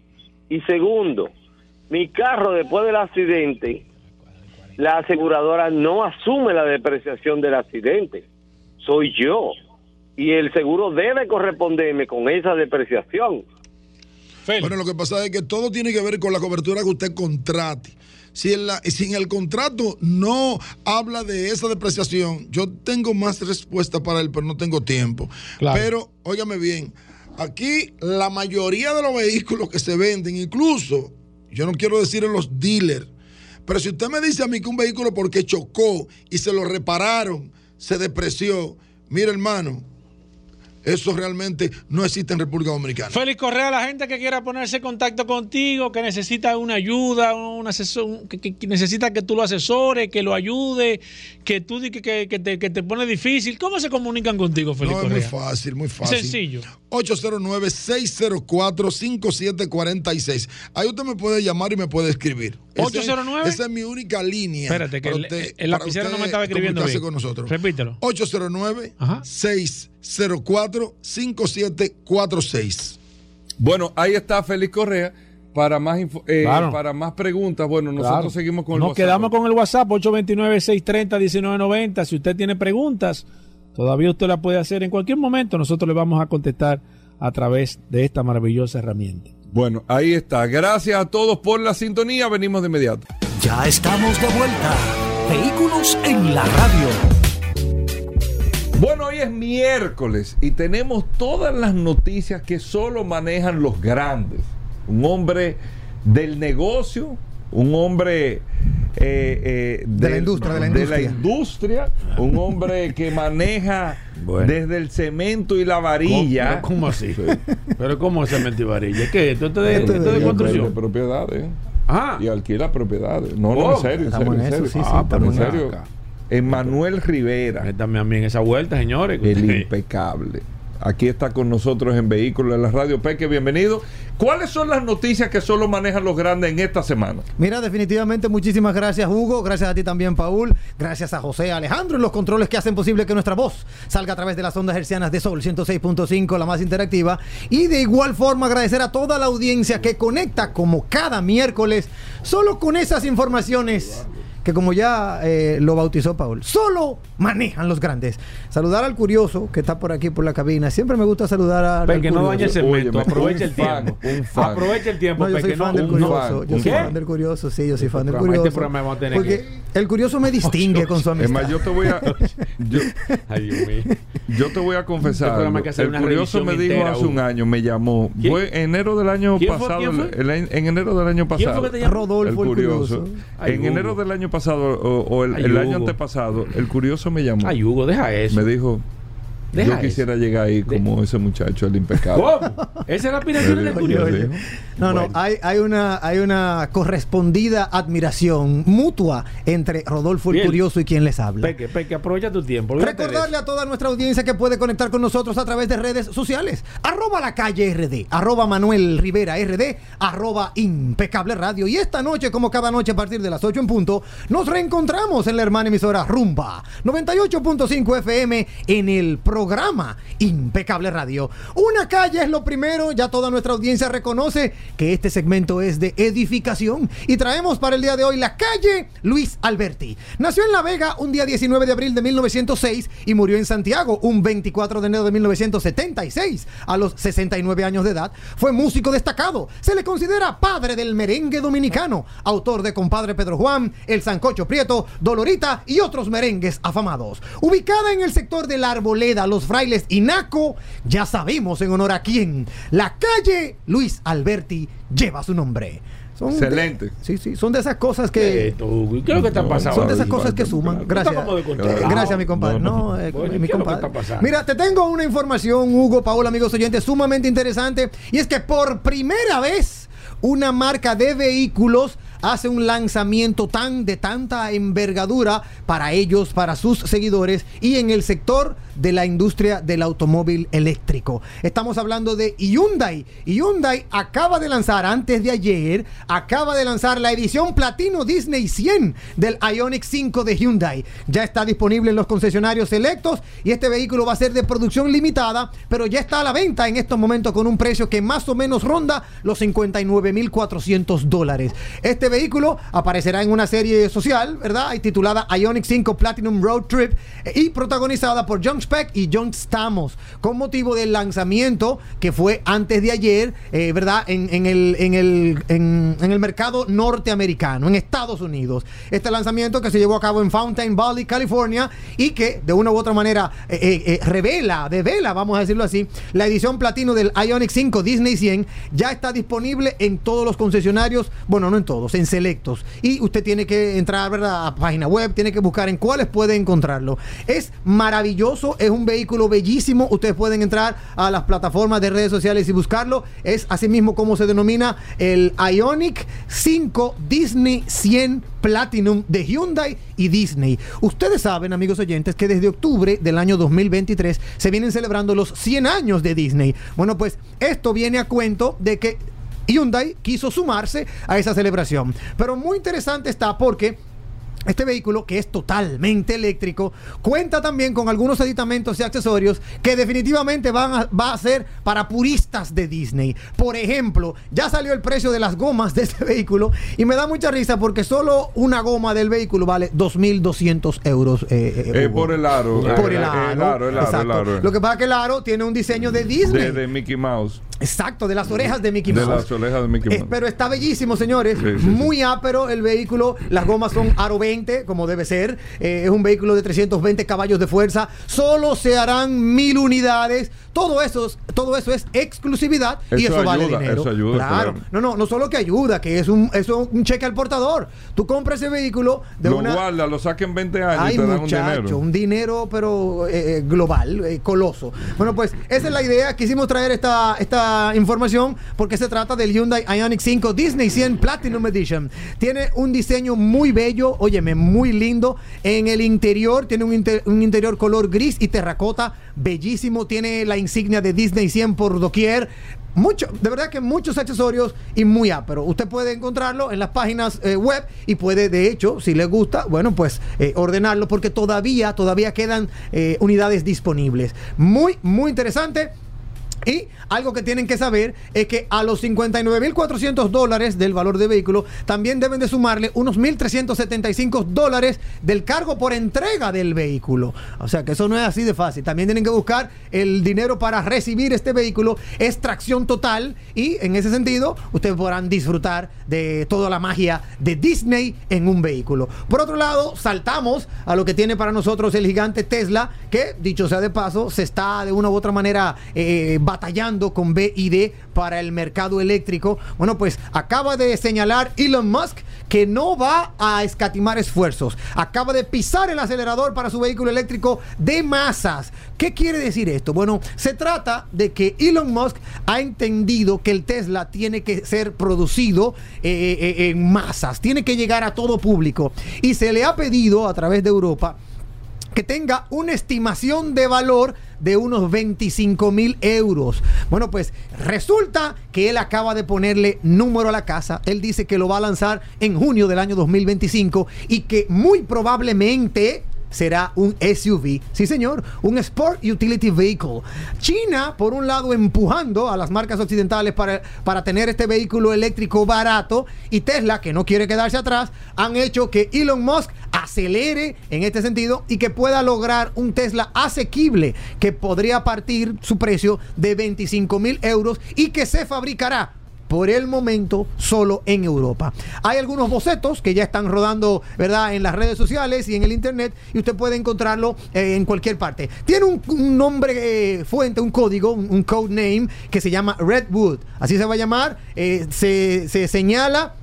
Y segundo, mi carro después del accidente, la aseguradora no asume la depreciación del accidente. Soy yo. Y el seguro debe corresponderme con esa depreciación. Bueno, lo que pasa es que todo tiene que ver con la cobertura que usted contrate si en, la, si el contrato no habla de esa depreciación, yo tengo más respuesta para él, pero no tengo tiempo. Pero, óigame bien, aquí la mayoría de los vehículos que se venden, incluso, yo no quiero decir en los dealers, pero si usted me dice a mí que un vehículo porque chocó y se lo repararon, se depreció, mire hermano, eso realmente no existe en República Dominicana. Félix Correa, la gente que quiera ponerse en contacto contigo, que necesita una ayuda, un asesor, que, necesita que tú lo asesores, que lo ayude, que tú que, que, te, que te pone difícil, ¿cómo se comunican contigo, Félix Correa? muy fácil, muy fácil. Sencillo. 809-604-5746. Ahí usted me puede llamar y me puede escribir. 809. Esa es mi única línea. Espérate, que el, lapicero no me estaba escribiendo bien. con nosotros. Repítelo. 809-604-5746. Bueno, ahí está Félix Correa. Para más, eh, para más preguntas, bueno, nosotros seguimos con el Nos quedamos con el WhatsApp 829-630-1990. Si usted tiene preguntas, todavía usted la puede hacer en cualquier momento. Nosotros le vamos a contestar a través de esta maravillosa herramienta. Bueno, ahí está. Gracias a todos por la sintonía. Venimos de inmediato. Ya estamos de vuelta. Vehículos en la radio. Bueno, hoy es miércoles y tenemos todas las noticias que solo manejan los grandes. Un hombre del negocio, un hombre eh, eh, de, la industria, de la industria. industria, un hombre que maneja desde el cemento y la varilla. ¿Cómo, cómo así? Pero ¿cómo cemento y varilla? ¿Qué? ¿Esto, esto, de, esto de, construcción? De propiedades. Ah. Y alquila propiedades. No, no, en serio, en serio. En serio. Sí, sí, ah, en serio. Emanuel Rivera. Métame a mí en esa vuelta, señores. El impecable. Aquí está con nosotros en Vehículos de la Radio Peque, bienvenido. ¿Cuáles son las noticias que solo manejan los grandes en esta semana? Mira, definitivamente muchísimas gracias Hugo, gracias a ti también Paul, gracias a José Alejandro y los controles que hacen posible que nuestra voz salga a través de las ondas hercianas de Sol 106.5, la más interactiva. Y de igual forma agradecer a toda la audiencia que conecta como cada miércoles solo con esas informaciones que como ya eh, lo bautizó Paul, solo manejan los grandes. Saludar al curioso que está por aquí por la cabina. Siempre me gusta saludar al, Pero que no dañe el segmento, aprovecha el tiempo. Aprovecha el tiempo. Yo soy fan del curioso. Yo soy fan del curioso, sí, yo soy fan del curioso. Este programa vamos a tener porque el curioso me distingue con su amistad. Es más, yo te voy a yo, Ay, Dios mío. yo te voy a confesar. Este el curioso me dijo entera, hace un año, me llamó. ¿Quién? Fue enero del año pasado. En enero del año ¿Quién pasado. Rodolfo el curioso. curioso. En enero del año pasado o, o el, año antepasado, el curioso me llamó. Ay, Hugo, deja eso. me dijo, Deja yo quisiera llegar ahí como ese muchacho, el impecable. ¿Cómo? Esa es la aspiración del curioso. No, no, Bueno. hay, hay, una, hay una correspondida admiración mutua entre Rodolfo el. Curioso y quien les habla. Peque, Peque, aprovecha tu tiempo. Recordarle a toda nuestra audiencia que puede conectar con nosotros a través de redes sociales. Arroba la calle RD, arroba Manuel Rivera RD, arroba impecable radio. Y esta noche, como cada noche a partir de las 8 en punto, nos reencontramos en la hermana emisora Rumba 98.5 FM en el programa Impecable Radio. Una calle es lo primero, ya toda nuestra audiencia reconoce que este segmento es de edificación y traemos para el día de hoy la calle Luis Alberti. Nació en La Vega un día 19 de abril de 1906 y murió en Santiago un 24 de enero de 1976 a los 69 años de edad. Fue músico destacado. Se le considera padre del merengue dominicano, autor de Compadre Pedro Juan, El Sancocho Prieto, Dolorita y otros merengues afamados. Ubicada en el sector de la Arboleda, Los Frailes y Naco, ya sabemos en honor a quién. La calle Luis Alberti lleva su nombre. Son de- Excelente. sí, sí, son de esas cosas que... esto, Hugo. ¿Y ¿Qué es lo que está pasando? Son de esas cosas que suman. Gracias. Eh, Gracias, mi compadre. No, eh, Bueno, mi ¿qué es lo que compadre. Mira, te tengo una información, Hugo, Paola, amigos oyentes, sumamente interesante. Y es que por primera vez una marca de vehículos hace un lanzamiento tan de tanta envergadura para ellos, para sus seguidores y en el sector de la industria del automóvil eléctrico. Estamos hablando de Hyundai. Hyundai acaba de lanzar antes de ayer, acaba de lanzar la edición Platino Disney 100 del Ioniq 5 de Hyundai. Ya está disponible en los concesionarios selectos y este vehículo va a ser de producción limitada, pero ya está a la venta en estos momentos con un precio que más o menos ronda los 59.400 dólares. Este vehículo aparecerá en una serie social, ¿verdad? Titulada Ioniq 5 Platinum Road Trip eh, y protagonizada por John Speck y John Stamos, con motivo del lanzamiento que fue antes de ayer, eh, ¿verdad? En, el, en, el, en, el mercado norteamericano, en Estados Unidos. Este lanzamiento que se llevó a cabo en Fountain Valley, California, y que de una u otra manera eh, eh, revela, devela, vamos a decirlo así, la edición platino del Ioniq 5 Disney 100 ya está disponible en todos los concesionarios, bueno, no en todos, en selectos. Y usted tiene que entrar ¿verdad? a página web, tiene que buscar en cuáles puede encontrarlo. Es maravilloso, es un vehículo bellísimo. Ustedes pueden entrar a las plataformas de redes sociales y buscarlo. Es así mismo como se denomina el Ioniq 5 Disney 100 Platinum de Hyundai y Disney. Ustedes saben, amigos oyentes, que desde octubre del año 2023 se vienen celebrando los 100 años de Disney. Bueno, pues esto viene a cuento de que Hyundai quiso sumarse a esa celebración. Pero muy interesante está porque este vehículo, que es totalmente eléctrico, cuenta también con algunos aditamentos y accesorios que definitivamente van a, va a ser para puristas de Disney. Por ejemplo, ya salió el precio de las gomas de este vehículo y me da mucha risa porque solo una goma del vehículo vale 2.200 euros. eh, eh, Eh, por el aro. Por el aro. el aro, el aro, exacto. el aro. Lo que pasa es que el aro tiene un diseño de Disney. de, de Mickey Mouse. Exacto, de las orejas de Mickey Mouse. De las orejas de Mickey Eh, Mouse. pero está bellísimo, señores. Sí, sí, Muy ápero el vehículo. Las gomas son aro 20, como debe ser. Eh, es un vehículo de 320 caballos de fuerza. Solo se harán mil unidades. Todo eso, todo eso es exclusividad y Eso vale dinero. eso ayuda, claro. claro. No, no, no solo que ayuda, que es un, eso es un cheque al portador. Tú compras ese vehículo de lo una. guarda, lo saca en 20 años Ay, y te dan un muchacho, dinero. un dinero, pero eh, eh, global, eh, coloso. Bueno, pues esa es la idea. Quisimos traer esta, esta información porque se trata del Hyundai Ioniq 5 Disney 100 Platinum Edition. Tiene un diseño muy bello, óyeme, muy lindo. En el interior tiene un, inter- un interior color gris y terracota, bellísimo. Tiene la insignia de Disney 100 por doquier. Mucho, de verdad que muchos accesorios y muy ápero. Usted puede encontrarlo en las páginas eh, web y puede, de hecho, si le gusta, bueno, pues eh, ordenarlo porque todavía, todavía quedan eh, unidades disponibles. Muy, muy interesante. Y algo que tienen que saber es que a los 59.400 dólares del valor de vehículo también deben de sumarle unos 1.375 dólares del cargo por entrega del vehículo. O sea que eso no es así de fácil. También tienen que buscar el dinero para recibir este vehículo. Es tracción total y en ese sentido ustedes podrán disfrutar de toda la magia de Disney en un vehículo. Por otro lado, saltamos a lo que tiene para nosotros el gigante Tesla, que dicho sea de paso, se está de una u otra manera eh, batallando con BID para el mercado eléctrico. Bueno, pues acaba de señalar Elon Musk que no va a escatimar esfuerzos. Acaba de pisar el acelerador para su vehículo eléctrico de masas. ¿Qué quiere decir esto? Bueno, se trata de que Elon Musk ha entendido que el Tesla tiene que ser producido eh, eh, en masas, tiene que llegar a todo público. Y se le ha pedido a través de Europa que tenga una estimación de valor de unos 25 mil euros. Bueno, pues resulta que él acaba de ponerle número a la casa. Él dice que lo va a lanzar en junio del año 2025 y que muy probablemente será un SUV. Sí, señor, un Sport Utility Vehicle. China, por un lado, empujando a las marcas occidentales para, para tener este vehículo eléctrico barato y Tesla, que no quiere quedarse atrás, han hecho que Elon Musk acelere en este sentido y que pueda lograr un Tesla asequible que podría partir su precio de 25 mil euros y que se fabricará por el momento solo en Europa. Hay algunos bocetos que ya están rodando, ¿verdad?, en las redes sociales y en el internet y usted puede encontrarlo eh, en cualquier parte. Tiene un, nombre eh, fuente, un código, un, un code name que se llama Redwood. Así se va a llamar. Eh, se, se señala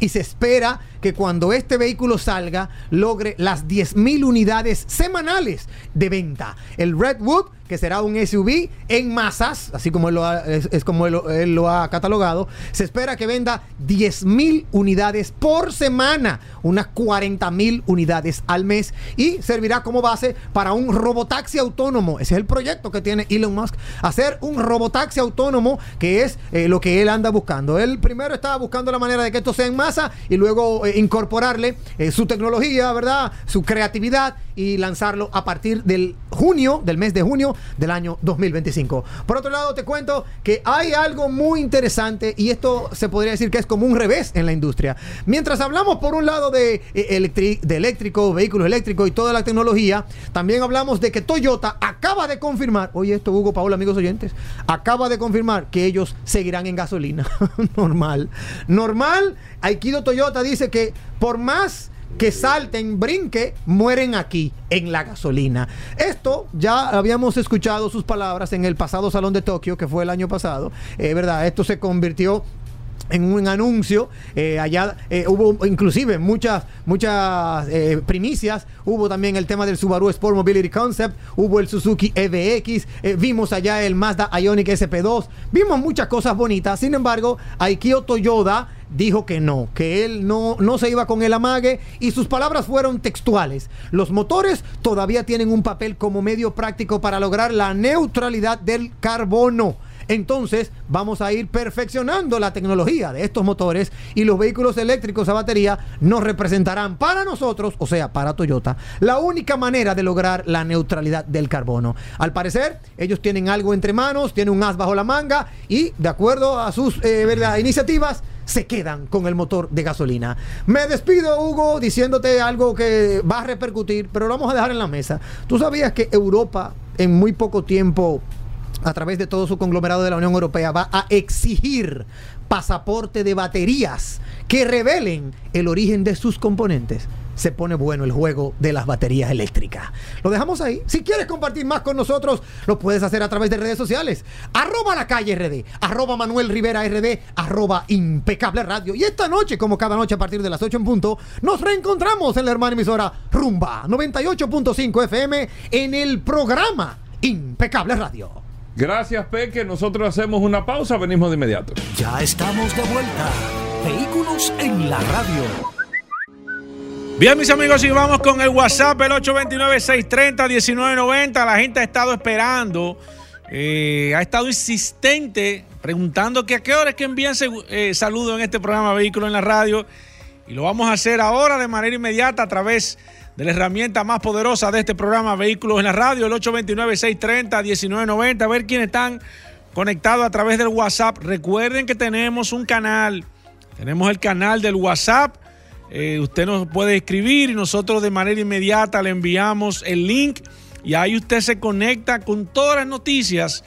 y se espera que cuando este vehículo salga logre las 10.000 unidades semanales de venta. El Redwood, que será un SUV en masas, así como él lo ha, es, como él, lo ha catalogado, se espera que venda 10.000 unidades por semana, unas 40.000 unidades al mes y servirá como base para un robotaxi autónomo. Ese es el proyecto que tiene Elon Musk, hacer un robotaxi autónomo que es eh, lo que él anda buscando. Él primero estaba buscando la manera de que esto sea en masa y luego incorporarle eh, su tecnología, ¿verdad? Su creatividad y lanzarlo a partir del junio, del mes de junio del año 2025. Por otro lado, te cuento que hay algo muy interesante y esto se podría decir que es como un revés en la industria. Mientras hablamos por un lado de, eh, de eléctrico, vehículos eléctricos y toda la tecnología, también hablamos de que Toyota acaba de confirmar, oye esto Hugo, Paola, amigos oyentes, acaba de confirmar que ellos seguirán en gasolina. Normal. Normal, Aikido Toyota dice que por más que salten, brinque, mueren aquí, en la gasolina. Esto ya habíamos escuchado sus palabras en el pasado Salón de Tokio, que fue el año pasado, eh, ¿verdad? Esto se convirtió en un anuncio eh, allá eh, hubo inclusive muchas muchas eh, primicias hubo también el tema del Subaru Sport Mobility Concept hubo el Suzuki EVX vimos allá el Mazda Ioniq SP2 vimos muchas cosas bonitas sin embargo Aikio Toyoda dijo que no, que él no, no se iba con el amague y sus palabras fueron textuales. Los motores todavía tienen un papel como medio práctico para lograr la neutralidad del carbono. Entonces vamos a ir perfeccionando la tecnología de estos motores y los vehículos eléctricos a batería nos representarán para nosotros, o sea, para Toyota, la única manera de lograr la neutralidad del carbono. Al parecer, ellos tienen algo entre manos, tienen un as bajo la manga y de acuerdo a sus eh, iniciativas, se quedan con el motor de gasolina. Me despido, Hugo, diciéndote algo que va a repercutir, pero lo vamos a dejar en la mesa. ¿Tú sabías que Europa en muy poco tiempo a través de todo su conglomerado de la Unión Europea, va a exigir pasaporte de baterías que revelen el origen de sus componentes se pone bueno el juego de las baterías eléctricas. Lo dejamos ahí. Si quieres compartir más con nosotros, lo puedes hacer a través de redes sociales. Arroba la calle RD, arroba Manuel Rivera RD, arroba impecable radio. Y esta noche, como cada noche a partir de las 8 en punto, nos reencontramos en la hermana emisora Rumba 98.5 FM en el programa Impecable Radio. Gracias, Peque. Nosotros hacemos una pausa, venimos de inmediato. Ya estamos de vuelta. Vehículos en la radio. Bien, mis amigos, y vamos con el WhatsApp, el 829-630-1990. La gente ha estado esperando, eh, ha estado insistente, preguntando que a qué hora es que envían eh, saludos en este programa Vehículo en la Radio. Y lo vamos a hacer ahora de manera inmediata a través de la herramienta más poderosa de este programa Vehículos en la Radio, el 829-630-1990. A ver quiénes están conectados a través del WhatsApp. Recuerden que tenemos un canal, tenemos el canal del WhatsApp eh, usted nos puede escribir y nosotros de manera inmediata le enviamos el link y ahí usted se conecta con todas las noticias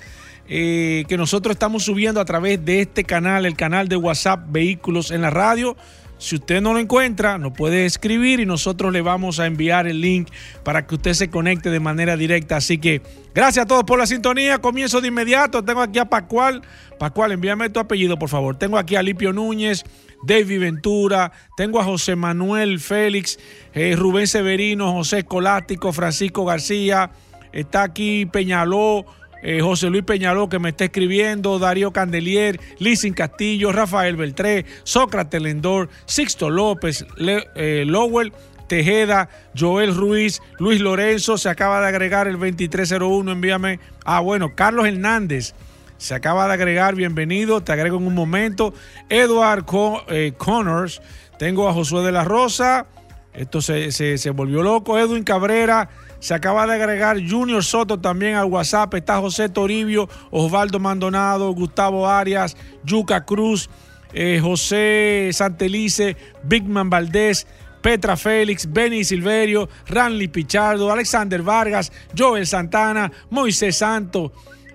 eh, que nosotros estamos subiendo a través de este canal, el canal de WhatsApp Vehículos en la Radio. Si usted no lo encuentra, nos puede escribir y nosotros le vamos a enviar el link para que usted se conecte de manera directa. Así que gracias a todos por la sintonía. Comienzo de inmediato. Tengo aquí a Pascual. Pascual, envíame tu apellido, por favor. Tengo aquí a Lipio Núñez. David Ventura, tengo a José Manuel Félix, eh, Rubén Severino, José Escolástico, Francisco García, está aquí Peñaló, eh, José Luis Peñaló que me está escribiendo, Darío Candelier, Lizin Castillo, Rafael Beltré, Sócrates Lendor, Sixto López, eh, Lowell Tejeda, Joel Ruiz, Luis Lorenzo, se acaba de agregar el 2301, envíame. Ah, bueno, Carlos Hernández se acaba de agregar, bienvenido, te agrego en un momento. Edward eh, Connors, tengo a Josué de la Rosa, esto se, se, volvió loco. Edwin Cabrera, se acaba de agregar Junior Soto también al WhatsApp. Está José Toribio, Osvaldo Mandonado, Gustavo Arias, Yuca Cruz, eh, José Santelice, Bigman Valdés. Petra Félix, Benny Silverio, Ranly Pichardo, Alexander Vargas, Joel Santana, Moisés Santo,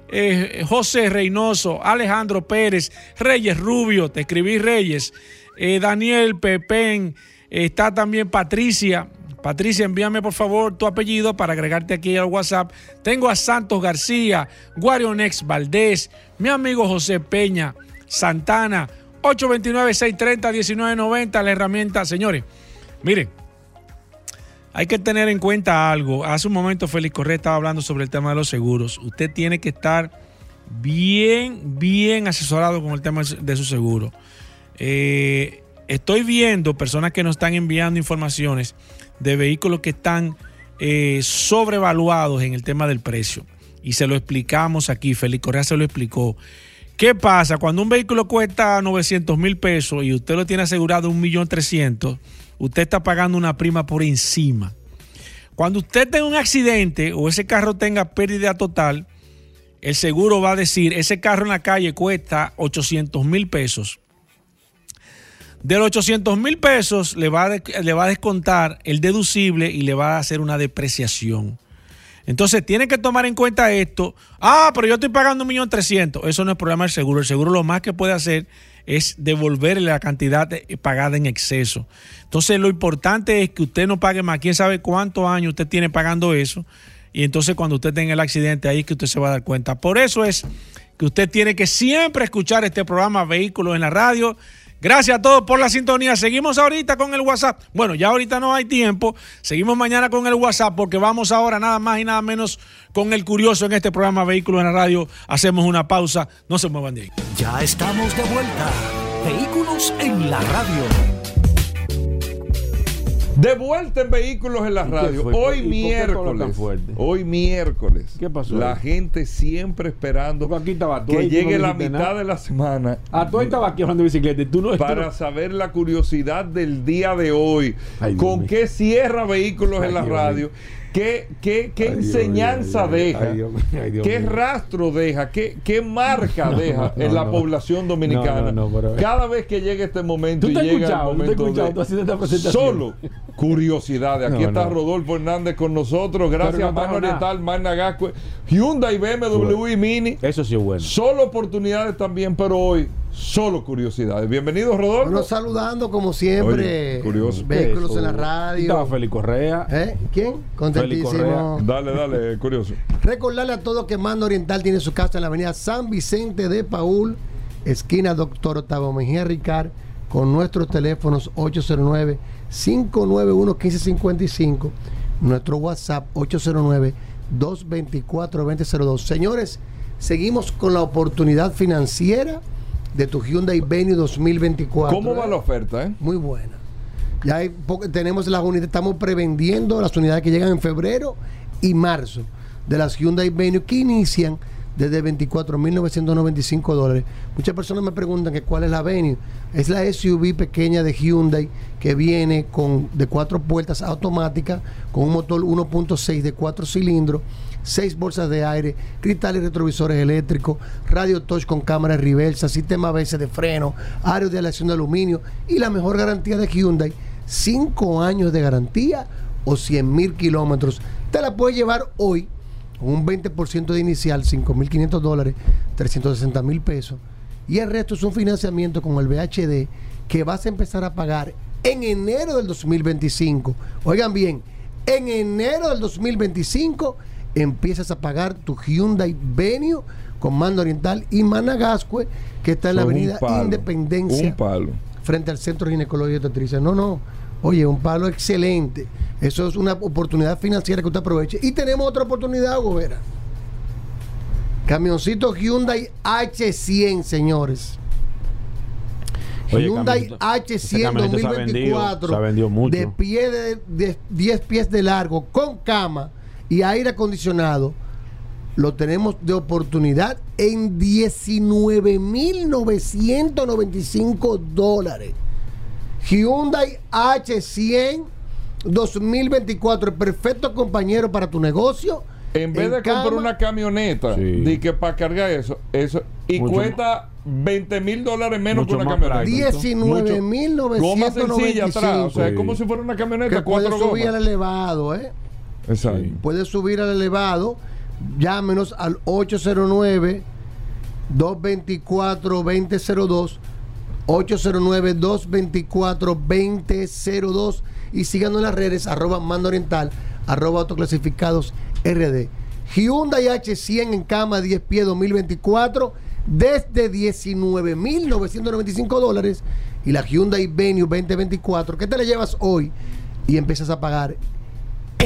eh, José Reynoso, Alejandro Pérez, Reyes Rubio, te escribí Reyes, eh, Daniel Pepén, está también Patricia. Patricia, envíame por favor tu apellido para agregarte aquí al WhatsApp. Tengo a Santos García, Guarionex Valdés, mi amigo José Peña, Santana, 829-630-1990, la herramienta. Señores, miren, hay que tener en cuenta algo. Hace un momento Félix Correa estaba hablando sobre el tema de los seguros. Usted tiene que estar bien, bien asesorado con el tema de su seguro. Eh, estoy viendo personas que nos están enviando informaciones de vehículos que están eh, sobrevaluados en el tema del precio. Y se lo explicamos aquí, Félix Correa se lo explicó. ¿Qué pasa? Cuando un vehículo cuesta 900 mil pesos y usted lo tiene asegurado 1.300.000, usted está pagando una prima por encima. Cuando usted tenga un accidente o ese carro tenga pérdida total, el seguro va a decir, ese carro en la calle cuesta 800 mil pesos. De los 800 mil pesos le va, a, le va a descontar el deducible y le va a hacer una depreciación. Entonces tiene que tomar en cuenta esto. Ah, pero yo estoy pagando 1.300.000. Eso no es problema del seguro. El seguro lo más que puede hacer es devolverle la cantidad pagada en exceso. Entonces lo importante es que usted no pague más. ¿Quién sabe cuántos años usted tiene pagando eso? Y entonces cuando usted tenga el accidente ahí es que usted se va a dar cuenta. Por eso es que usted tiene que siempre escuchar este programa Vehículos en la Radio Gracias a todos por la sintonía. Seguimos ahorita con el WhatsApp. Bueno, ya ahorita no hay tiempo. Seguimos mañana con el WhatsApp porque vamos ahora nada más y nada menos con el curioso en este programa Vehículos en la Radio. Hacemos una pausa. No se muevan de ahí. Ya estamos de vuelta. Vehículos en la Radio. De vuelta en vehículos en la radio. Hoy miércoles. Hoy miércoles. ¿Qué pasó? La gente siempre esperando que llegue la mitad de la semana. Ah, tú estabas aquí hablando de bicicleta y tú no Para saber la curiosidad del día de hoy. ¿Con qué cierra vehículos en la radio? ¿Qué, qué, qué enseñanza deja? ¿Qué rastro deja? ¿Qué, qué marca deja en la población dominicana? Cada vez que llega este momento y llega el momento de, solo curiosidades. Aquí está. Rodolfo Hernández con nosotros. Gracias Mano. Oriental, Magna Gasco, Hyundai, BMW y Mini. Eso sí es bueno. Solo oportunidades también, pero hoy solo curiosidades. Bienvenido, Rodolfo. Bueno, saludando como siempre. Oye, curioso. Vehículos Eso. en la Estaba radio. Félix Correa. ¿Eh? ¿Quién? Correa. Contentísimo. Dale, dale, curioso. Recordarle a todos que Mando Oriental tiene su casa en la avenida San Vicente de Paul, esquina Doctor Octavio Mejía Ricard, con nuestros teléfonos 809-591-1555, nuestro WhatsApp 809-224-2002. Señores, seguimos con la oportunidad financiera de tu Hyundai Venue 2024. ¿Cómo va la oferta, eh? Muy buena. Ya hay tenemos las unidades, estamos prevendiendo las unidades que llegan en febrero y marzo de las Hyundai Venue que inician desde 24.995 dólares. Muchas personas me preguntan que cuál es la Venue. Es la SUV pequeña de Hyundai que viene con de cuatro puertas automáticas con un motor 1.6 de cuatro cilindros, seis bolsas de aire, cristales retrovisores eléctricos, radio touch con cámara reversa, sistema ABS de freno, aros de aleación de aluminio y la mejor garantía de Hyundai, 5 años de garantía o 100 mil kilómetros. Te la puedes llevar hoy con un 20% de inicial, 5.500 dólares, 360 mil pesos. Y el resto es un financiamiento con el VHD que vas a empezar a pagar en enero del 2025. Oigan bien, en enero del 2025 empiezas a pagar tu Hyundai Venue con mando oriental y Managascue, que está en la Son avenida palo, Independencia Un palo. frente al Centro de Ginecología y Obstetricia. No, no. Oye, un palo excelente. Eso es una oportunidad financiera que usted aproveche. Y tenemos otra oportunidad, Gobera. Camioncito Hyundai H100, señores. Oye, Hyundai camioncito- ese H100 camioneta se ha vendido, 2024 se ha vendido mucho. de pie de, de 10 pies de largo con cama y aire acondicionado lo tenemos de oportunidad en 19.995 dólares. Hyundai H100 2024, el perfecto compañero para tu negocio. En vez de cama, comprar una camioneta, Sí. di que para cargar eso, eso y Mucho cuesta 20 mil dólares menos que una camioneta. práctico. Mucho. Goma sencilla atrás, o 19.995. sea, es Sí. como si fuera una camioneta, Que puede cuatro subir al elevado, ¿eh? Exacto. Sí. Puede subir al elevado. Llámenos al 809 224 2002 809 224 2002 y síganos en las redes arroba mando oriental arroba autoclasificados RD. Hyundai H100 en cama 10 pies 2024 desde 19.995 dólares y la Hyundai Venue 2024 que te la llevas hoy y empiezas a pagar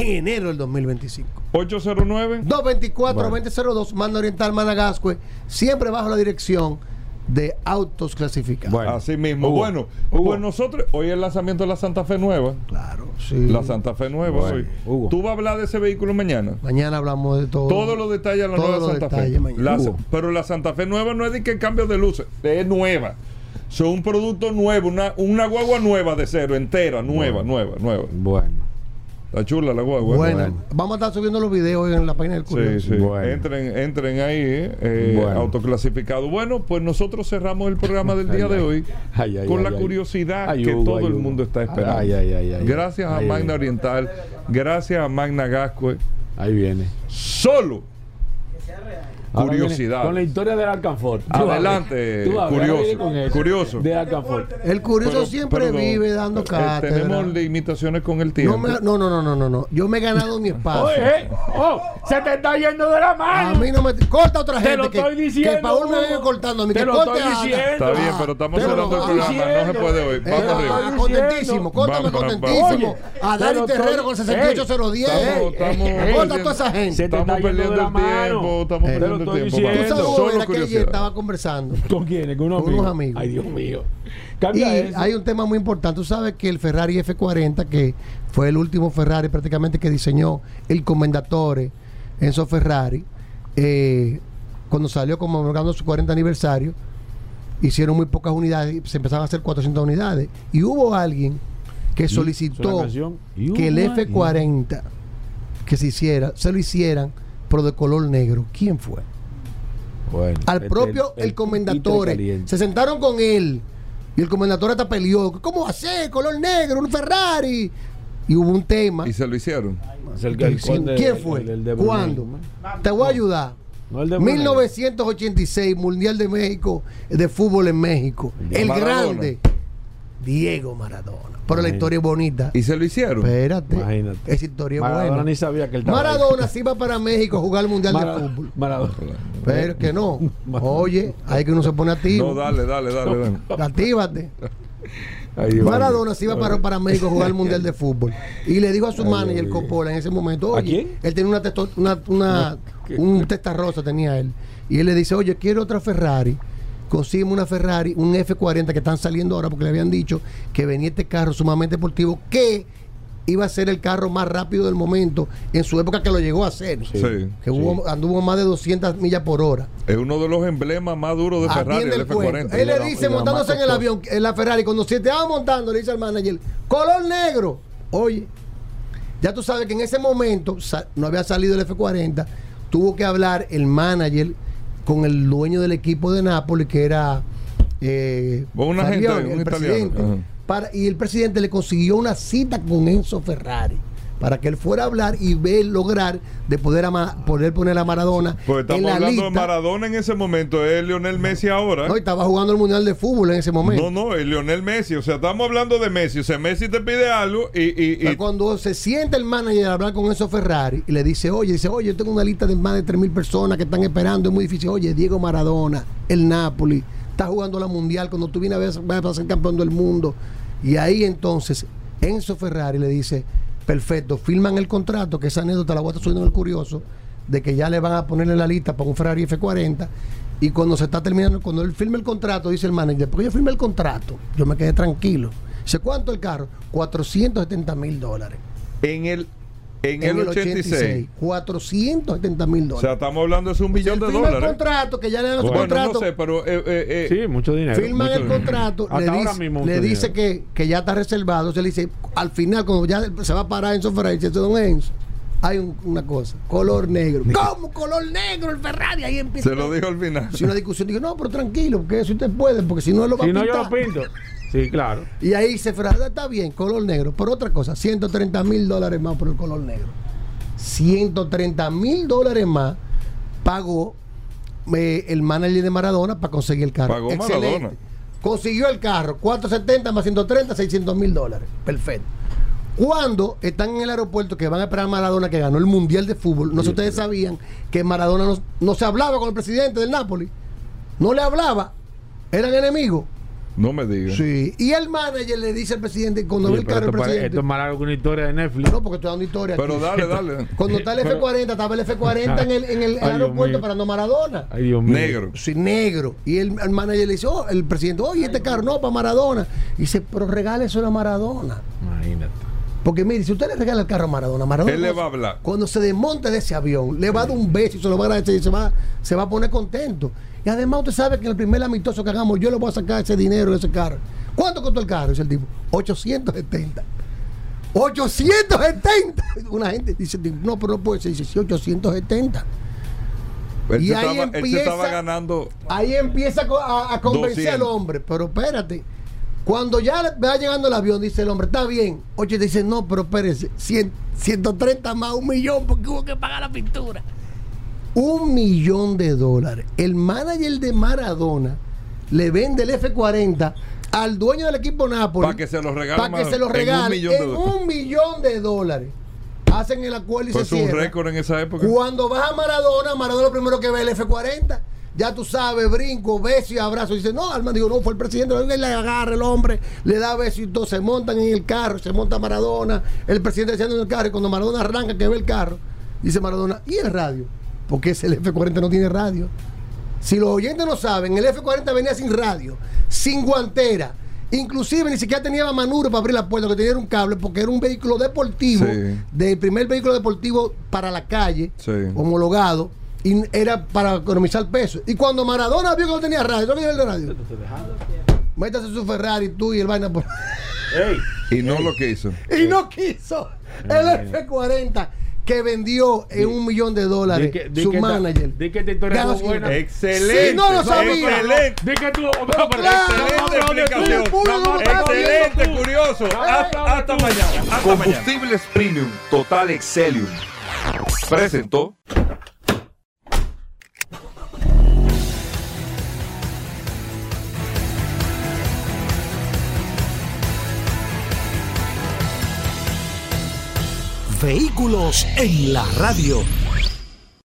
en enero del 2025. 809 224-2002, Manda Oriental Managascue, siempre bajo la dirección de Autos Clasificados. Bueno. Así mismo. Hugo, bueno, Hugo. pues nosotros, hoy es el lanzamiento de la Santa Fe Nueva. Claro, sí. La Santa Fe Nueva Bueno, hoy. Hugo. ¿Tú vas a hablar de ese vehículo mañana? Mañana hablamos de todo. Todos los detalles de la nueva Santa Fe. La- pero la Santa Fe nueva no es de que cambio de luces, es nueva. Son un producto nuevo, una, una guagua nueva de cero, entera, nueva, nueva, nueva. Bueno. Está chula la guagua. Bueno, Bueno. vamos a estar subiendo los videos en la página del Sí, Curioso. sí. Bueno. Entren, entren ahí, eh, eh, Bueno. autoclasificado. Bueno, pues nosotros cerramos el programa del día Ay, de hoy Ay, ay, con ay, la ay. curiosidad Ay, que Hugo, todo ay, el mundo está esperando. Ay, ay, ay, ay. Gracias a Magna. Oriental, gracias a Magna Gascue. Ahí viene. Solo curiosidad. Con la historia del Alcanfor. A. Adelante, Tú vas a curioso, eso, curioso. De Alcanfor. El Curioso Pero- siempre vive dando eh, cátedra. Tenemos limitaciones con el tiempo. no, me- no, no, no, no, no, no. Yo me he ganado mi espacio. Oye, eh, oh, se te está yendo de la A mano. mí no me corta otra Te gente lo que, estoy diciendo, que Paul me viene cortando a mí Te que lo corte estoy a diciendo. Está bien, pero estamos te lo cerrando el estoy programa. No se puede hoy. Vamos arriba. contentísimo, córtame contentísimo. A Dani Pero Terrero con 68010. Estamos- estamos Corta a toda esa gente. Se te Estamos está yendo perdiendo de la el mano. tiempo. Estamos te perdiendo estoy tiempo. Tú sabes, Solo que ayer curiosidad. estaba conversando. ¿Con quiénes? Con unos Con unos amigos. amigos. Ay, Dios mío. Y eso. hay un tema muy importante. Tú sabes que el Ferrari F40, que fue el último Ferrari prácticamente que diseñó el Commendatore Enzo Ferrari, eh, cuando salió conmemorando su 40 aniversario, hicieron muy pocas unidades y se empezaron a hacer 400 unidades. Y hubo alguien que ¿Es una solicitó que el hubo F40 que se hiciera, se lo hicieran, pero de color negro. ¿Quién fue? Bueno, al este- propio el, titre comendatore. Se sentaron con él y el comendatore hasta peleó. ¿Cómo va a ser? Color negro, un Ferrari. y hubo un tema. ¿Y se lo hicieron? ¿Quién fue? ¿Cuándo? Te voy a ayudar. 1986, Mundial de México, de fútbol en México. el grande, Diego Maradona. Pero la historia es bonita. ¿Y se lo hicieron? Espérate. Imagínate. Esa historia es Maradona buena. ni sabía que él Maradona se iba para México a jugar el Mundial de Fútbol. Maradona. Pero que no. Oye, hay que uno se pone activo. No, dale, dale, dale. dale. Actívate. Maradona se iba para, para México a jugar el Mundial de Fútbol. Y le dijo a su manager, el Coppola, en ese momento, oye, ¿A quién? él tenía una, testo, una, una un testa rosa, tenía él. Y él le dice, oye, quiero otra Ferrari. Consígueme una Ferrari, un F40 que están saliendo ahora porque le habían dicho que venía este carro sumamente deportivo que iba a ser el carro más rápido del momento en su época que lo llegó a hacer. Sí, que hubo, anduvo más de 200 millas por hora. Es uno de los emblemas más duros de Ferrari, el F40. Él le dice, montándose en el avión, en la Ferrari, cuando se estaba montando, le dice al manager, color negro. Oye, ya tú sabes que en ese momento no había salido el F40, tuvo que hablar el manager con el dueño del equipo de Nápoles, que era eh, una Faglione, gente, el un presidente. Para, y el presidente le consiguió una cita con Enzo Ferrari para que él fuera a hablar y ver lograr de poder, ama, poder poner a Maradona Pues estamos en la hablando lista. de Maradona en ese momento, es Lionel Messi ahora. No, estaba jugando el Mundial de Fútbol en ese momento. No, no, es Lionel Messi. O sea, estamos hablando de Messi. O sea, Messi te pide algo y. y, y- O sea, cuando se siente el manager a hablar con Enzo Ferrari y le dice, oye, dice, oye, yo tengo una lista de más de 3.000 personas que están esperando, es muy difícil. Oye, Diego Maradona, el Napoli, está jugando la Mundial, cuando tú vienes a ver, vas a ser campeón del mundo. Y ahí entonces Enzo Ferrari le dice, perfecto, firman el contrato, que esa anécdota la voy a estar subiendo en el curioso, de que ya le van a poner en la lista para un Ferrari F40. Y cuando se está terminando, cuando él firma el contrato, dice el manager, porque yo firmé el contrato, yo me quedé tranquilo. Dice, ¿cuánto el carro? 470 mil dólares. en el, en, el 86. 470 mil O dólares. sea, estamos hablando de un millón Él de firma el dólares. contrato, que ya le dan su Bueno, contrato. no sé, pero. eh, eh, eh, Sí, mucho dinero. Firman mucho el dinero. contrato, Hasta le ahora dice, mismo le dice que, que ya está reservado. Se le dice, al final, cuando ya se va a parar Enzo Ferrari, dice, don Enzo, hay un- una cosa, color negro. ¿Cómo color negro el Ferrari? Ahí empieza se lo dijo al final. si una discusión. Digo, no, pero tranquilo, porque eso usted puede, porque si no lo va Si a no, yo pintar. lo pinto. Sí, claro. Y ahí se Ferrari, está bien, color negro. Por otra cosa, 130 mil dólares más por el color negro. 130 mil dólares más pagó eh, el manager de Maradona para conseguir el carro. Pagó Maradona. Consiguió el carro, 470 más 130, 600 mil dólares. Perfecto. Cuando están en el aeropuerto que van a esperar a Maradona que ganó el Mundial de Fútbol, no sé si ustedes sabían que Maradona no, no se hablaba con el presidente del Napoli. No le hablaba. Eran enemigos. No me digas. Sí. Y el manager le dice al presidente, cuando Oye, ve el carro pare- presidente. esto es más largo que una historia de Netflix. No, porque estoy dando historia. Pero aquí. dale, dale. Cuando está el Pero- F40, estaba el F40 en el, en el Ay, aeropuerto mío. esperando a Maradona. Ay, Dios mío. Negro. Sí, negro. Y el, el manager le dice, oh, el presidente, oye, este carro no, para Maradona. Y dice, pero regáleselo a Maradona. Imagínate. Porque mire, si usted le regala el carro a Maradona, Maradona Él le cuando- va a hablar. Cuando se desmonte de ese avión, le va a dar un beso y se lo va a agradecer y se va, se va a poner contento. Y además usted sabe que en el primer amistoso que hagamos, yo le voy a sacar ese dinero de ese carro. ¿Cuánto costó el carro? Dice el tipo, 870. 870. Una gente dice, no, pero no puede ser. Dice, sí, 870. Él, Y ahí estaba, él empieza- estaba ganando. Ahí empieza a co- a, a convencer al 200. hombre, pero espérate. Cuando ya va llegando el avión, dice el hombre, está bien. Oye, dice, no, pero espérese, 100 130 más un millón porque hubo que pagar la pintura. Un millón de dólares. El manager de Maradona le vende el F40 al dueño del equipo Napoli Para que se lo regale. para que se lo en regale un en un millón de dólares. Hacen el acuerdo y Fue se un cierra. récord en esa época. Cuando vas a Maradona, Maradona lo primero que ve es el F40. Ya tú sabes, brinco, beso y abrazo. Dice, no, Alma digo, no, fue el presidente. Le agarra el hombre, le da beso y todo. Se montan en el carro, se monta Maradona. El presidente echando en el carro. Y cuando Maradona arranca, que ve el carro, dice Maradona, ¿y el radio? Porque ese el F40 no tiene radio. Si los oyentes no saben, el F40 venía sin radio, sin guantera. Inclusive ni siquiera tenía manubrio para abrir la puerta, que tenía un cable, porque era un vehículo deportivo, Sí. del primer vehículo deportivo para la calle, Sí. homologado, y era para economizar peso. Y cuando Maradona vio que no tenía radio, ¿no el de radio? Métase su Ferrari, tú y el vaina por... Ey, Y no lo quiso. y no quiso el F40 que vendió en un millón de dólares Di que- di su que manager. di que esta historia buena. Excelente. Sí, no lo sabía. Excelente. Di que tú. Pero claro, Excelente explicación. Excelente, curioso. Hasta, hasta mañana. Hasta mañana. Combustibles Premium Total Excelium. Presentó. Vehículos en la radio.